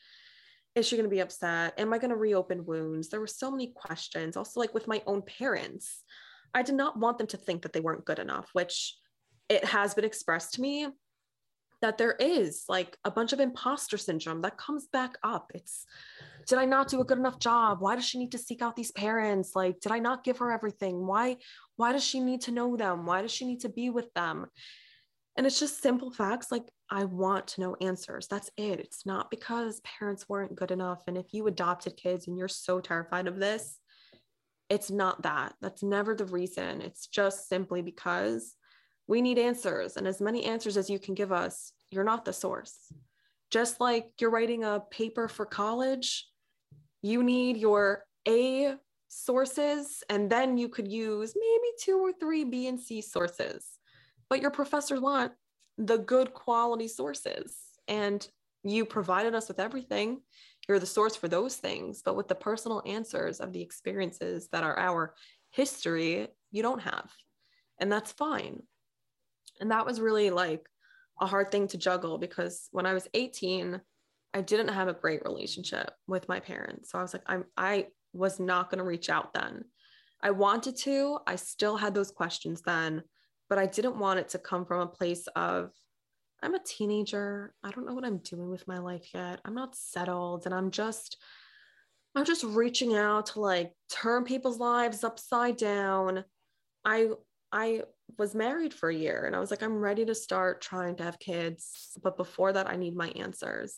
Is she going to be upset? Am i going to reopen wounds? There were so many questions. Also like with my own parents i did not want them to think that they weren't good enough which it has been expressed to me that there is like a bunch of imposter syndrome that comes back up. It's did I not do a good enough job? Why does she need to seek out these parents? Like, did I not give her everything? Why why does she need to know them? Why does she need to be with them? And it's just simple facts like I want to know answers. That's it. It's not because parents weren't good enough. And if you adopted kids and you're so terrified of this, It's not that. That's never the reason. It's just simply because we need answers. And as many answers as you can give us, you're not the source. Just like you're writing a paper for college, you need your A sources, and then you could use maybe two or three B and C sources. But your professors want the good quality sources. And you provided us with everything. You're the source for those things. But with the personal answers of the experiences that are our history, you don't have. And that's fine. And that was really like a hard thing to juggle because when I was 18, I didn't have a great relationship with my parents. So I was like, I'm I was not going to reach out then. I wanted to. I still had those questions then, but I didn't want it to come from a place of I'm a teenager. I don't know what I'm doing with my life yet. I'm not settled and I'm just I'm just reaching out to like turn people's lives upside down. I I was married for a year and I was like I'm ready to start trying to have kids, but before that I need my answers.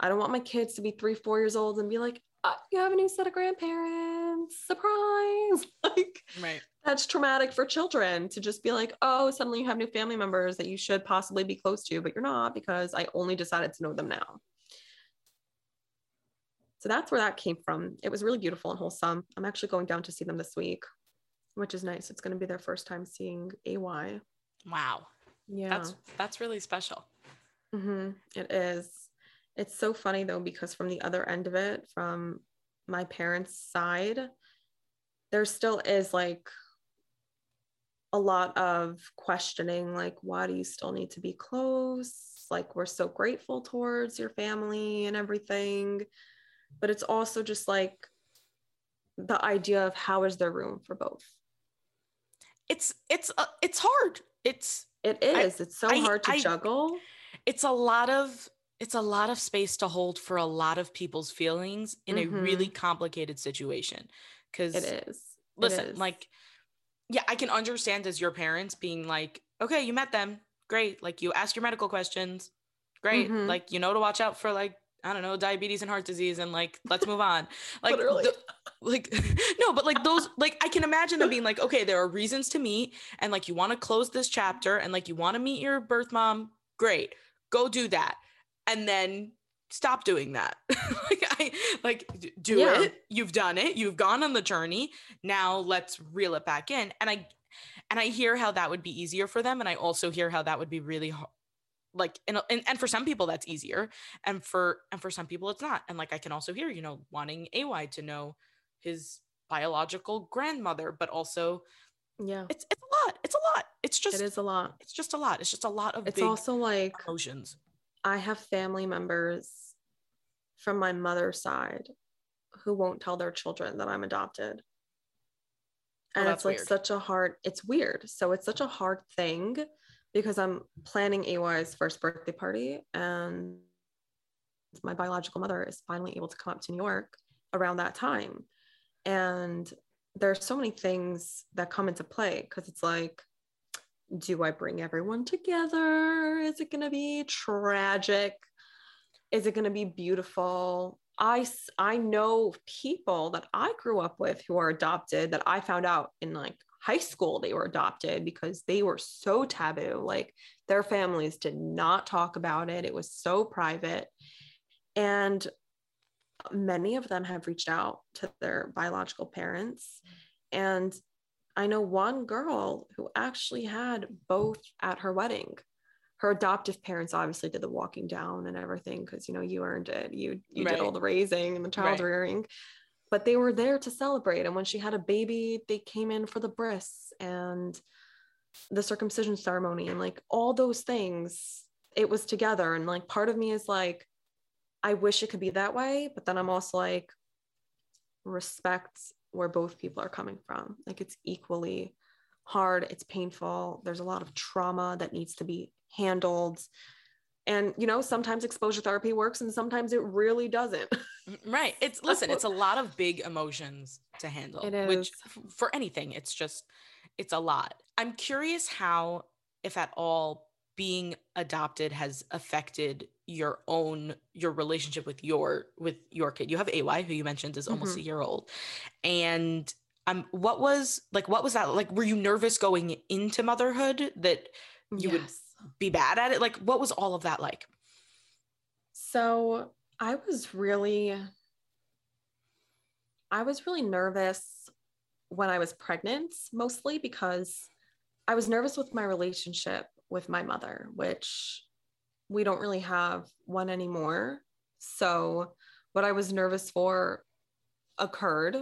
I don't want my kids to be 3 4 years old and be like, oh, "You have a new set of grandparents. Surprise." Like Right. that's traumatic for children to just be like, oh, suddenly you have new family members that you should possibly be close to, but you're not because I only decided to know them now. So that's where that came from. It was really beautiful and wholesome. I'm actually going down to see them this week, which is nice. It's going to be their first time seeing AY. Wow. Yeah. That's that's really special. hmm It is. It's so funny though, because from the other end of it, from my parents' side, there still is like a lot of questioning, like, why do you still need to be close? Like, we're so grateful towards your family and everything. But it's also just like the idea of how is there room for both? It's it's uh, it's hard. It's It is. it's so I- hard to I- juggle. it's a lot of it's a lot of space to hold for a lot of people's feelings in a really complicated situation because Mm-hmm. It is. Listen is. like yeah i can understand as your parents being like okay you met them great like you ask your medical questions great Mhm. like you know to watch out for like i don't know diabetes and heart disease and like let's move on. Like the- like no but like those like i can imagine them being like okay there are reasons to meet and like you want to close this chapter and like you want to meet your birth mom great go do that. And then stop doing that. Like i like do Yeah. it. You've done it. You've gone on the journey. Now let's reel it back in. And i and i hear how that would be easier for them and i also hear how that would be really hard like and, and and for some people that's easier and for and for some people it's not and like i can also hear you know wanting ay to know his biological grandmother but also yeah, it's it's a lot it's a lot it's just it is a lot. it's just a lot it's just a lot of It's also like emotions I have family members from my mother's side who won't tell their children that I'm adopted. Oh, And that's it's like weird. such a hard, it's weird. So it's such a hard thing because I'm planning AY's first birthday party and my biological mother is finally able to come up to New York around that time. And there's so many things that come into play because it's like, do I bring everyone together? Is it going to be tragic? Is it going to be beautiful? I, I know people that I grew up with who are adopted that I found out in like high school they were adopted because they were so taboo. Like their families did not talk about it, it was so private. And many of them have reached out to their biological parents. And I know one girl who actually had both at her wedding. Her adoptive parents obviously did the walking down and everything because you know you earned it. You you did all the raising and the child Right. rearing, but they were there to celebrate. And when she had a baby, they came in for the bris and the circumcision ceremony and like all those things. It was together, and like part of me is like, I wish it could be that way, but then I'm also like, respect where both people are coming from. Like it's equally hard, it's painful. There's a lot of trauma that needs to be handled. And you know, sometimes exposure therapy works and sometimes it really doesn't. Right. It's listen, it's a lot of big emotions to handle. It Which for anything, it's just it's a lot. I'm curious how, if at all, being adopted has affected your own your relationship with your with your kid. You have AY, who you mentioned is almost a year old. And um what was like what was that like were you nervous going into motherhood that you would Yes. Be bad at it like what was all of that like So I was really, I was really nervous when I was pregnant, mostly because I was nervous with my relationship with my mother, which we don't really have one anymore. So what I was nervous for occurred.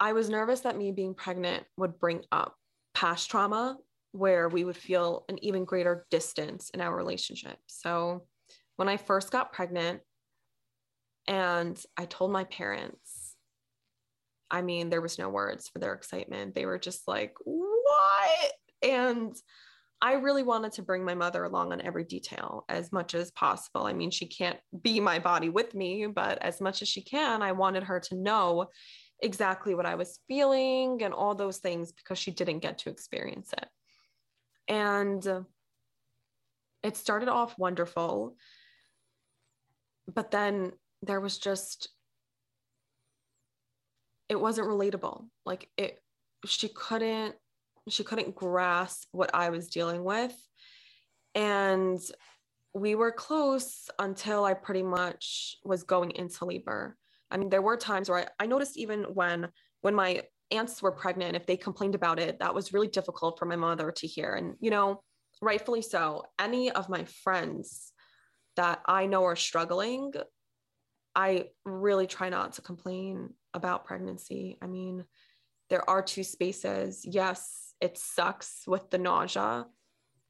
I was nervous that me being pregnant would bring up past trauma where we would feel an even greater distance in our relationship. So when I first got pregnant and I told my parents, I mean, there was no words for their excitement. They were just like, what? And I really wanted to bring my mother along on every detail as much as possible. I mean, she can't be my body with me, but as much as she can, I wanted her to know exactly what I was feeling and all those things because she didn't get to experience it. And it started off wonderful but then there was just it wasn't relatable. Like it she couldn't she couldn't grasp what i was dealing with. And we were close until i pretty much was going into labor. I mean there were times where i, I noticed even when when my aunts were pregnant if they complained about it that was really difficult for my mother to hear and you know rightfully so any of my friends that I know are struggling, I really try not to complain about pregnancy. I mean, there are two spaces. Yes, it sucks with the nausea,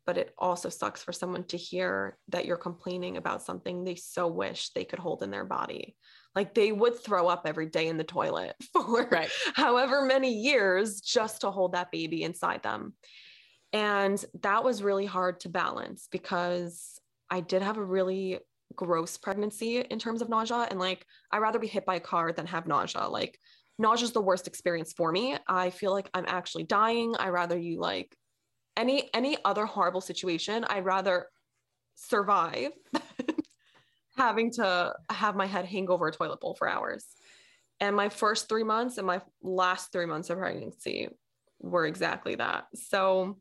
but it also sucks for someone to hear that you're complaining about something they so wish they could hold in their body. Like they would throw up every day in the toilet for right however many years just to hold that baby inside them. And that was really hard to balance because I did have a really gross pregnancy in terms of nausea. And like, I'd rather be hit by a car than have nausea. Like, nausea is the worst experience for me. I feel like I'm actually dying. I rather you like any any other horrible situation. I'd rather survive having to have my head hang over a toilet bowl for hours. And my first three months and my last three months of pregnancy were exactly that. So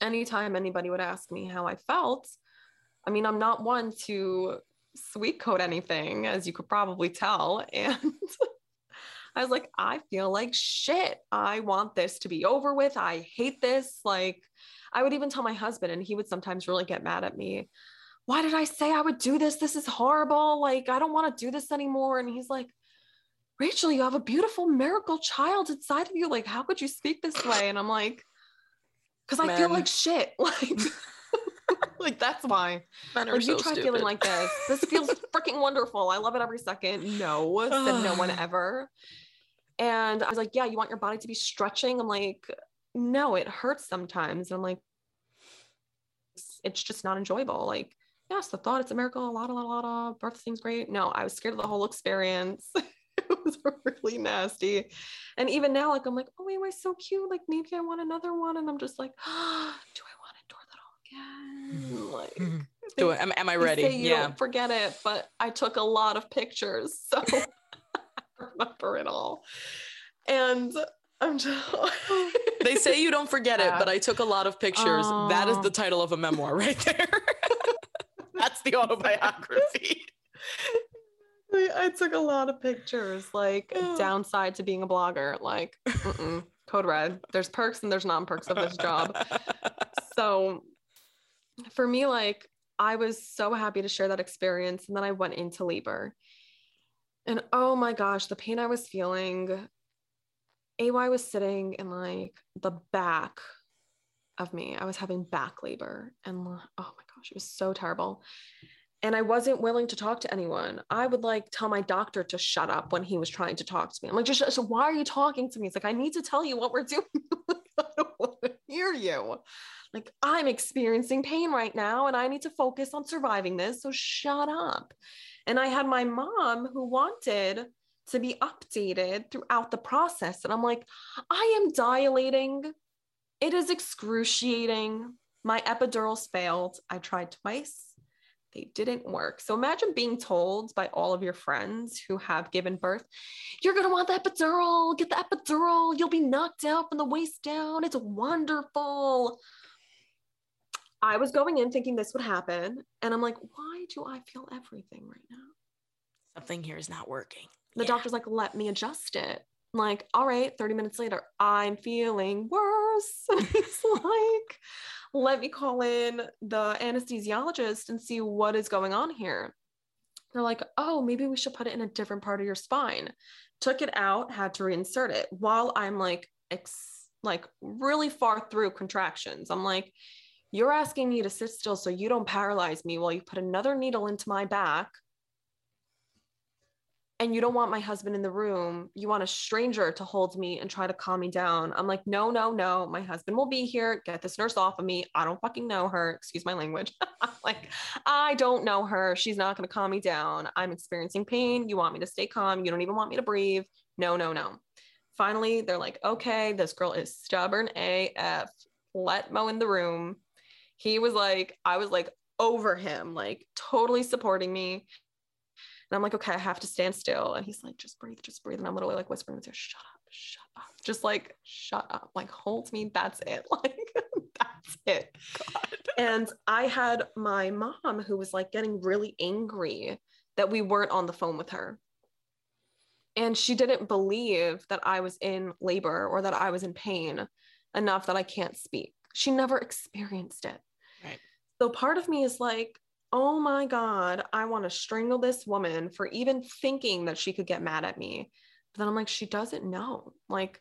anytime anybody would ask me how I felt, I mean, I'm not one to sweet coat anything, as you could probably tell. And I was like, I feel like shit. I want this to be over with. I hate this. Like, I would even tell my husband, and he would sometimes really get mad at me. Why did I say I would do this? This is horrible. Like, I don't want to do this anymore. And he's like, Rachel, you have a beautiful miracle child inside of you. Like, how could you speak this way? And I'm like, because I feel like shit. Like, like that's why. men are Like, you so try stupid. feeling like this. This feels freaking wonderful. I love it every second. No, said no one ever. And I was like, yeah, you want your body to be stretching? I'm like, no, it hurts sometimes. And I'm like, it's- it's just not enjoyable. Like, yes, the thought it's a miracle. A lot, a lot, a lot of birth seems great. No, I was scared of the whole experience. it was really nasty. And even now, like, I'm like, oh, wait, so cute. Like, maybe I want another one. And I'm just like, do I want to endure that all again? Mm-hmm. Like, mm-hmm. Do it. Am, am I they ready? Yeah. don't forget it, but I took a lot of pictures, so I remember it all. And I'm just They say you don't forget it, but I took a lot of pictures. That is Oh. the title of a memoir right there. That's the autobiography. I took a lot of pictures, like Oh. downside to being a blogger, like mm-mm, code red. There's perks and there's non-perks of this job. so for me like i was so happy to share that experience and then i went into labor and oh my gosh the pain i was feeling ay was sitting in like the back of me i was having back labor and oh my it was so terrible and i wasn't willing to talk to anyone i would like tell my doctor to shut up when he was trying to talk to me i'm like just so why are you talking to me it's like i need to tell you what we're doing i don't want to hear you like I'm experiencing pain right now and I need to focus on surviving this. So shut up. And I had my mom who wanted to be updated throughout the process. And I'm like, I am dilating. It is excruciating. My epidurals failed. I tried twice. they didn't work. So imagine being told by all of your friends who have given birth, you're going to want the epidural, get the epidural, you'll be knocked out from the waist down. It's wonderful. I was going in thinking this would happen. And I'm like, why do I feel everything right now? Something here is not working. The Yeah. doctor's like, let me adjust it. I'm like, all right, 30 minutes later, I'm feeling worse. And he's like, let me call in the anesthesiologist and see what is going on here. They're like, oh, maybe we should put it in a different part of your spine. Took it out, had to reinsert it while I'm like, ex- like really far through contractions. I'm like, you're asking me to sit still so you don't paralyze me while you put another needle into my back and you don't want my husband in the room. You want a stranger to hold me and try to calm me down. I'm like, no, no, no. My husband will be here. Get this nurse off of me. I don't fucking know her. Excuse my language. Like, I don't know her. She's not going to calm me down. I'm experiencing pain. You want me to stay calm. You don't even want me to breathe. No, no, no. Finally, they're like, okay, this girl is stubborn AF. Let Mo in the room. He was like, I was like over him, like totally supporting me. And I'm like, okay, I have to stand still. And he's like, just breathe, just breathe. And I'm literally like whispering to her, shut up, shut up. Just like, shut up. Like, hold me. That's it. Like, that's it. And I had my mom who was like getting really angry that we weren't on the phone with her. And she didn't believe that I was in labor or that I was in pain enough that I can't speak. She never experienced it. Right. So part of me is like, oh my God, I want to strangle this woman for even thinking that she could get mad at me. But then I'm like, she doesn't know. Like,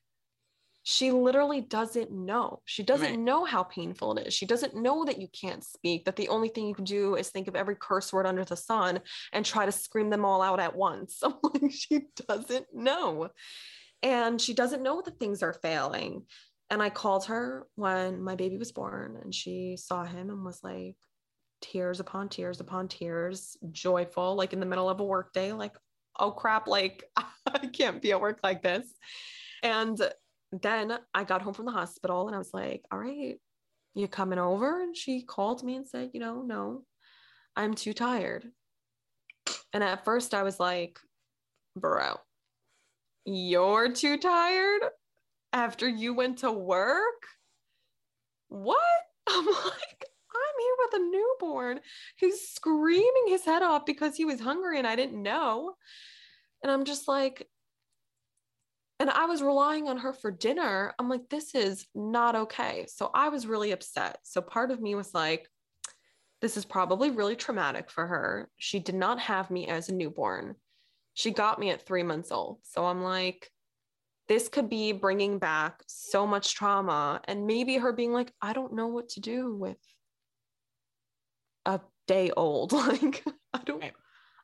she literally doesn't know. She doesn't Right. know how painful it is. She doesn't know that you can't speak, that the only thing you can do is think of every curse word under the sun and try to scream them all out at once. I'm like, she doesn't know. And she doesn't know that things are failing. And I called her when my baby was born and she saw him and was like, tears upon tears upon tears, joyful, like in the middle of a work day, like, oh crap, like I can't be at work like this. And then I got home from the hospital and I was like, all right, you coming over? And she called me and said, you know, no, I'm too tired. And at first I was like, bro, you're too tired after you went to work? What? I'm like, here with a newborn who's screaming his head off because he was hungry and I didn't know. And I'm just like, and I was relying on her for dinner. I'm like, this is not okay. So I was really upset. So part of me was like, this is probably really traumatic for her. She did not have me as a newborn. She got me at three months old. So I'm like, this could be bringing back so much trauma. And maybe her being like, I don't know what to do with a day old. Like, I don't, Right.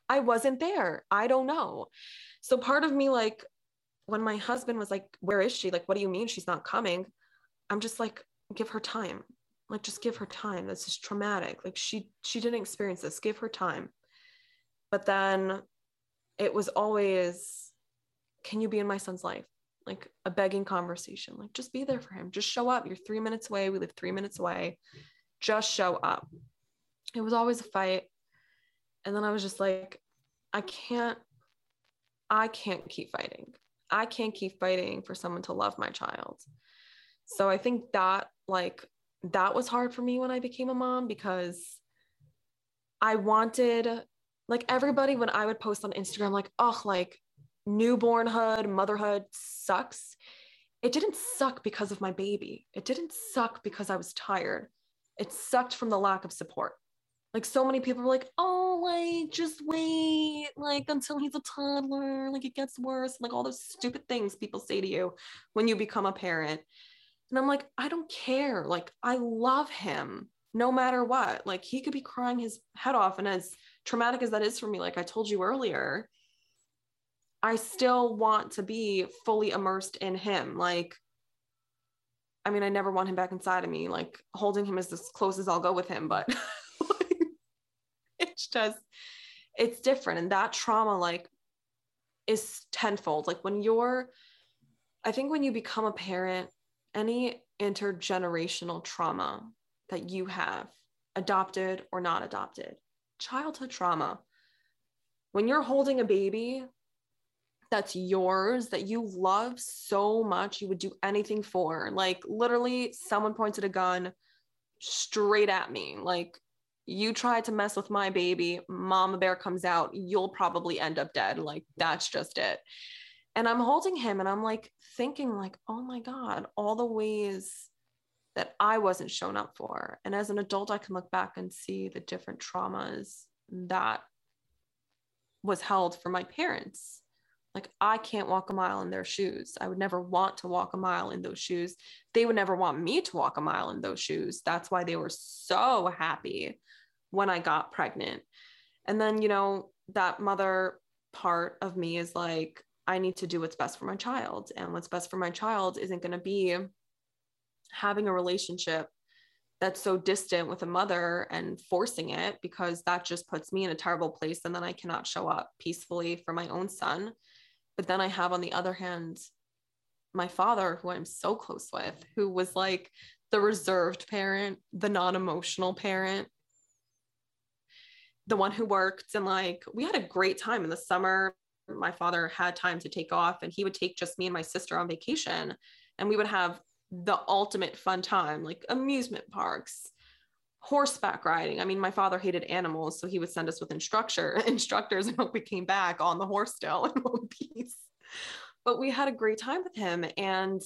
I wasn't there. I don't know. So part of me, like, when my husband was like, Where is she? Like, what do you mean she's not coming? I'm just like, give her time. Like, just give her time. This is traumatic. Like, she she didn't experience this. Give her time. But then it was always, can you be in my son's life? Like a begging conversation. Like, just be there for him. Just show up. You're three minutes away. We live three minutes away. Just show up. It was always a fight. And then I was just like, I can't, I can't keep fighting. I can't keep fighting for someone to love my child. So I think that like that was hard for me when I became a mom because I wanted like everybody when I would post on Instagram like oh like newbornhood, motherhood sucks. It didn't suck because of my baby. It didn't suck because I was tired. It sucked from the lack of support. Like so many people were like, oh, like just wait, like until he's a toddler, like it gets worse, like all those stupid things people say to you when you become a parent. And I'm like, I don't care. Like, I love him no matter what. Like, he could be crying his head off. And as traumatic as that is for me, like I told you earlier, I still want to be fully immersed in him. Like, I mean, I never want him back inside of me. Like, holding him is as close as I'll go with him, but just, it's different. And that trauma, like, is tenfold. Like, when you're, I think when you become a parent, any intergenerational trauma that you have, adopted or not adopted, childhood trauma. When you're holding a baby that's yours, that you love so much, you would do anything for, like literally, someone pointed a gun straight at me. Like, you try to mess with my baby, mama bear comes out, you'll probably end up dead. Like, that's just it. And I'm holding him and I'm like thinking, like, oh my God, all the ways that I wasn't shown up for. And as an adult, I can look back and see the different traumas that was held for my parents. Like, I can't walk a mile in their shoes. I would never want to walk a mile in those shoes. They would never want me to walk a mile in those shoes. That's why they were so happy when I got pregnant. And then, you know, that mother part of me is like, I need to do what's best for my child. And what's best for my child isn't going to be having a relationship that's so distant with a mother and forcing it because that just puts me in a terrible place and then I cannot show up peacefully for my own son. But then I have on the other hand my father who I'm so close with who was like the reserved parent, the non-emotional parent, the one who worked and like we had a great time in the summer. My father had time to take off and he would take just me and my sister on vacation and we would have the ultimate fun time, like amusement parks, horseback riding. I mean, my father hated animals, so he would send us with instructor instructors, and hope we came back on the horse still in one piece. But we had a great time with him, and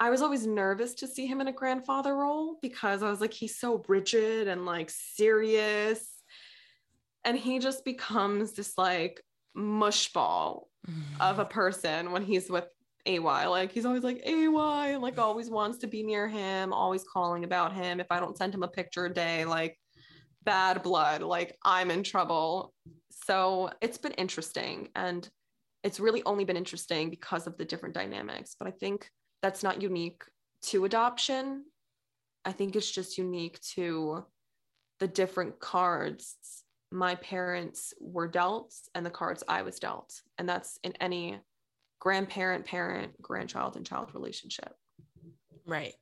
I was always nervous to see him in a grandfather role because I was like, he's so rigid and like serious, and he just becomes this like mushball of a mm. person when he's with AY. Like he's always like AY, like always wants to be near him, always calling about him. If I don't send him a picture a day, like bad blood, like I'm in trouble. So it's been interesting. And it's really only been interesting because of the different dynamics. But I think that's not unique to adoption. I think it's just unique to the different cards my parents were dealt and the cards I was dealt. And that's in any grandparent parent grandchild and child relationship. Right.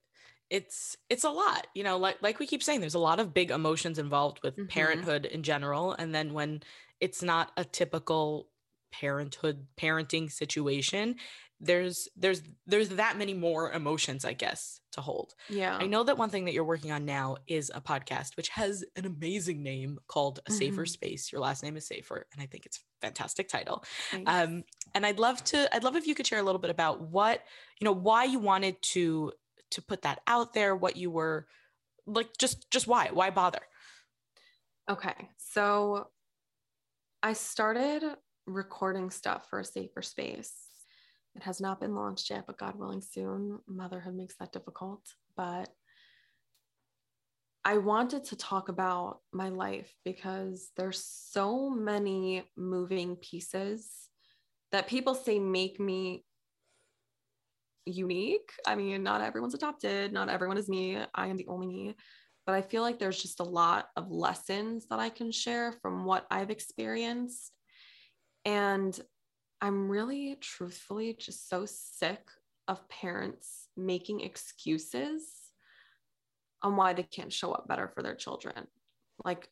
It's it's a lot you know like like we keep saying there's a lot of big emotions involved with mm-hmm. parenthood in general. And then when it's not a typical parenthood parenting situation there's there's there's that many more emotions i guess to hold. Yeah. i know that one thing that you're working on now is a podcast which has an amazing name called a safer mm-hmm. space. Your last name is safer and i think it's a fantastic title. Thanks. um and i'd love to i'd love if you could share a little bit about what you know why you wanted to to put that out there what you were like just just why why bother? Okay so i started recording stuff for a safer space it has not been launched yet, but God willing, soon. Motherhood makes that difficult. But I wanted to talk about my life because there's so many moving pieces that people say make me unique. I mean, not everyone's adopted, not everyone is me. I am the only me. But I feel like there's just a lot of lessons that I can share from what I've experienced. And I'm really truthfully just so sick of parents making excuses on why they can't show up better for their children. Like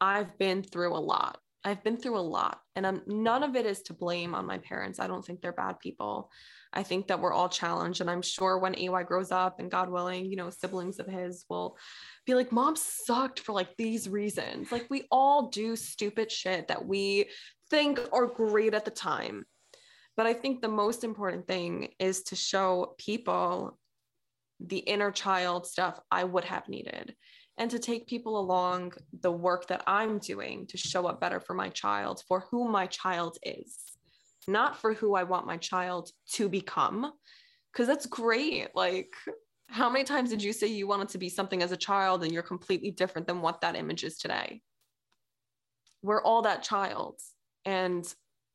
I've been through a lot. I've been through a lot and I'm, none of it is to blame on my parents. I don't think they're bad people. I think that we're all challenged and I'm sure when AY grows up and God willing, you know, siblings of his will be like mom sucked for like these reasons. Like we all do stupid shit that we think are great at the time. But I think the most important thing is to show people the inner child stuff I would have needed and to take people along the work that I'm doing to show up better for my child, for who my child is, not for who I want my child to become. Because that's great. Like, how many times did you say you wanted to be something as a child and you're completely different than what that image is today? We're all that child. And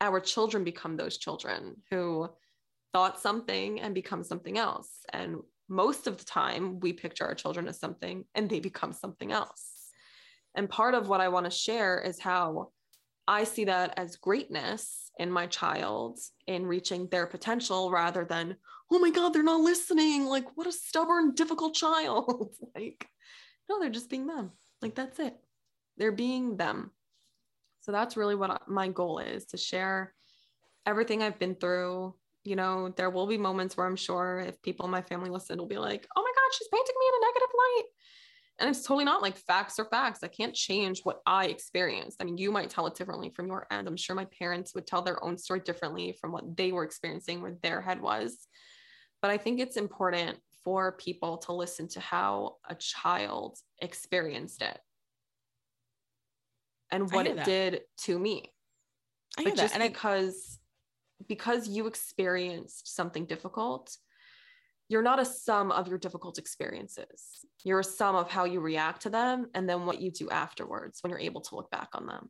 our children become those children who thought something and become something else. And most of the time, we picture our children as something and they become something else. And part of what I want to share is how I see that as greatness in my child in reaching their potential rather than, oh my God, they're not listening. Like, what a stubborn, difficult child. like, no, they're just being them. Like, that's it. They're being them So that's really what my goal is to share everything I've been through. You know, there will be moments where I'm sure if people in my family listen, will be like, oh my God, she's painting me in a negative light. And it's totally not like facts are facts. I can't change what I experienced. I mean, you might tell it differently from your end. I'm sure my parents would tell their own story differently from what they were experiencing, where their head was. But I think it's important for people to listen to how a child experienced it and what it that. did to me. I But that. just And I, because because you experienced something difficult, you're not a sum of your difficult experiences. You're a sum of how you react to them and then what you do afterwards when you're able to look back on them.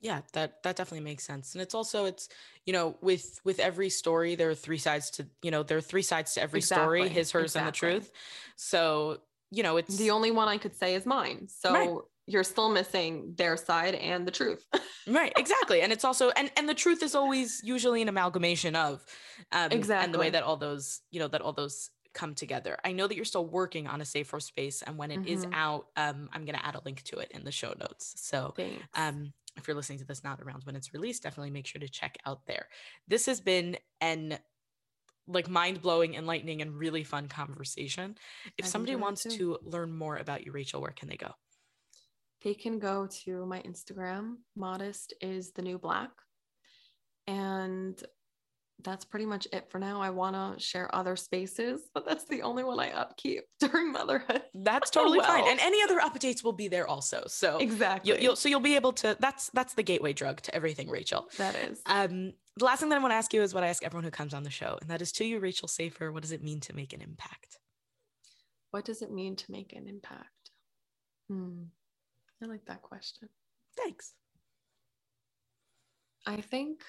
yeah that that definitely makes sense and it's also it's you know with with every story there are three sides to you know there are three sides to every story his hers and the truth so you know it's The only one I could say is mine. So Right. You're still missing their side and the truth. right exactly and it's also and and the truth is always usually an amalgamation of um exactly and the way that all those you know that all those come together i know that you're still working on a safer space and when it is Mhm. out um i'm going to add a link to it in the show notes so Thanks. um if you're listening to this not around when it's released definitely make sure to check out there this has been an like mind-blowing enlightening and really fun conversation if somebody wants too. to learn more about you rachel where can they go they can go to my Instagram. Modest is the new black. And that's pretty much it for now. I want to share other spaces, but that's the only one I upkeep during motherhood. that's totally fine and any other updates will be there also so Exactly. you'll, you'll so you'll be able to that's that's the gateway drug to everything rachel that is. um the last thing that i want to ask you is what i ask everyone who comes on the show and that is to you rachel safer what does it mean to make an impact what does it mean to make an impact? Hmm. I like that question. thanks I think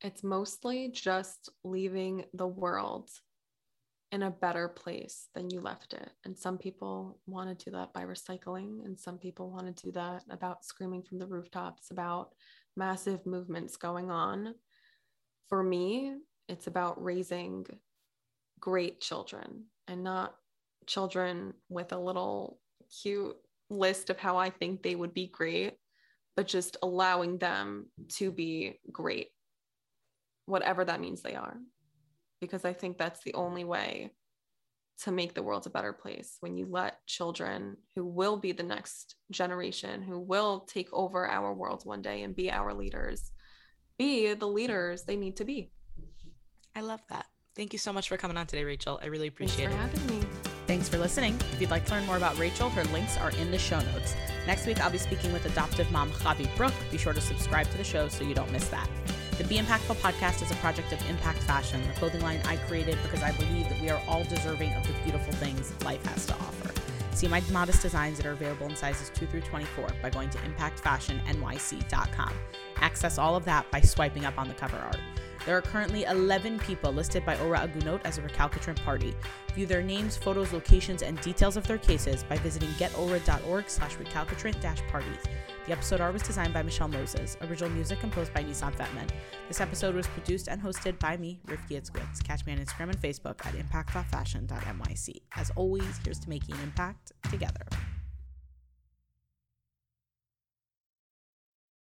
it's mostly just leaving the world in a better place than you left it. And some people want to do that by recycling, and some people want to do that about screaming from the rooftops about massive movements going on. For me, it's about raising great children and not children with a little cute list of how I think they would be great, but just allowing them to be great, whatever that means they are. Because I think that's the only way to make the world a better place when you let children who will be the next generation, who will take over our world one day and be our leaders, be the leaders they need to be. i love that thank you so much for coming on today rachel i really Thanks appreciate for it having me. Thanks for listening. If you'd like to learn more about Rachel, her links are in the show notes. Next week, I'll be speaking with adoptive mom Javi Brook. Be sure to subscribe to the show so you don't miss that. The Be Impactful podcast is a project of Impact Fashion, the clothing line I created because I believe that we are all deserving of the beautiful things life has to offer. See my modest designs that are available in sizes 2 through 24 by going to impactfashionnyc.com. Access all of that by swiping up on the cover art. There are currently 11 people listed by Ora Agunot as a recalcitrant party. View their names, photos, locations, and details of their cases by visiting getora.org slash recalcitrant parties. The episode art was designed by Michelle Moses. Original music composed by Nissan Fetman. This episode was produced and hosted by me, Rifki Itzwitz. Catch me on Instagram and Facebook at impact.fashion.nyc. As always, here's to making an impact together.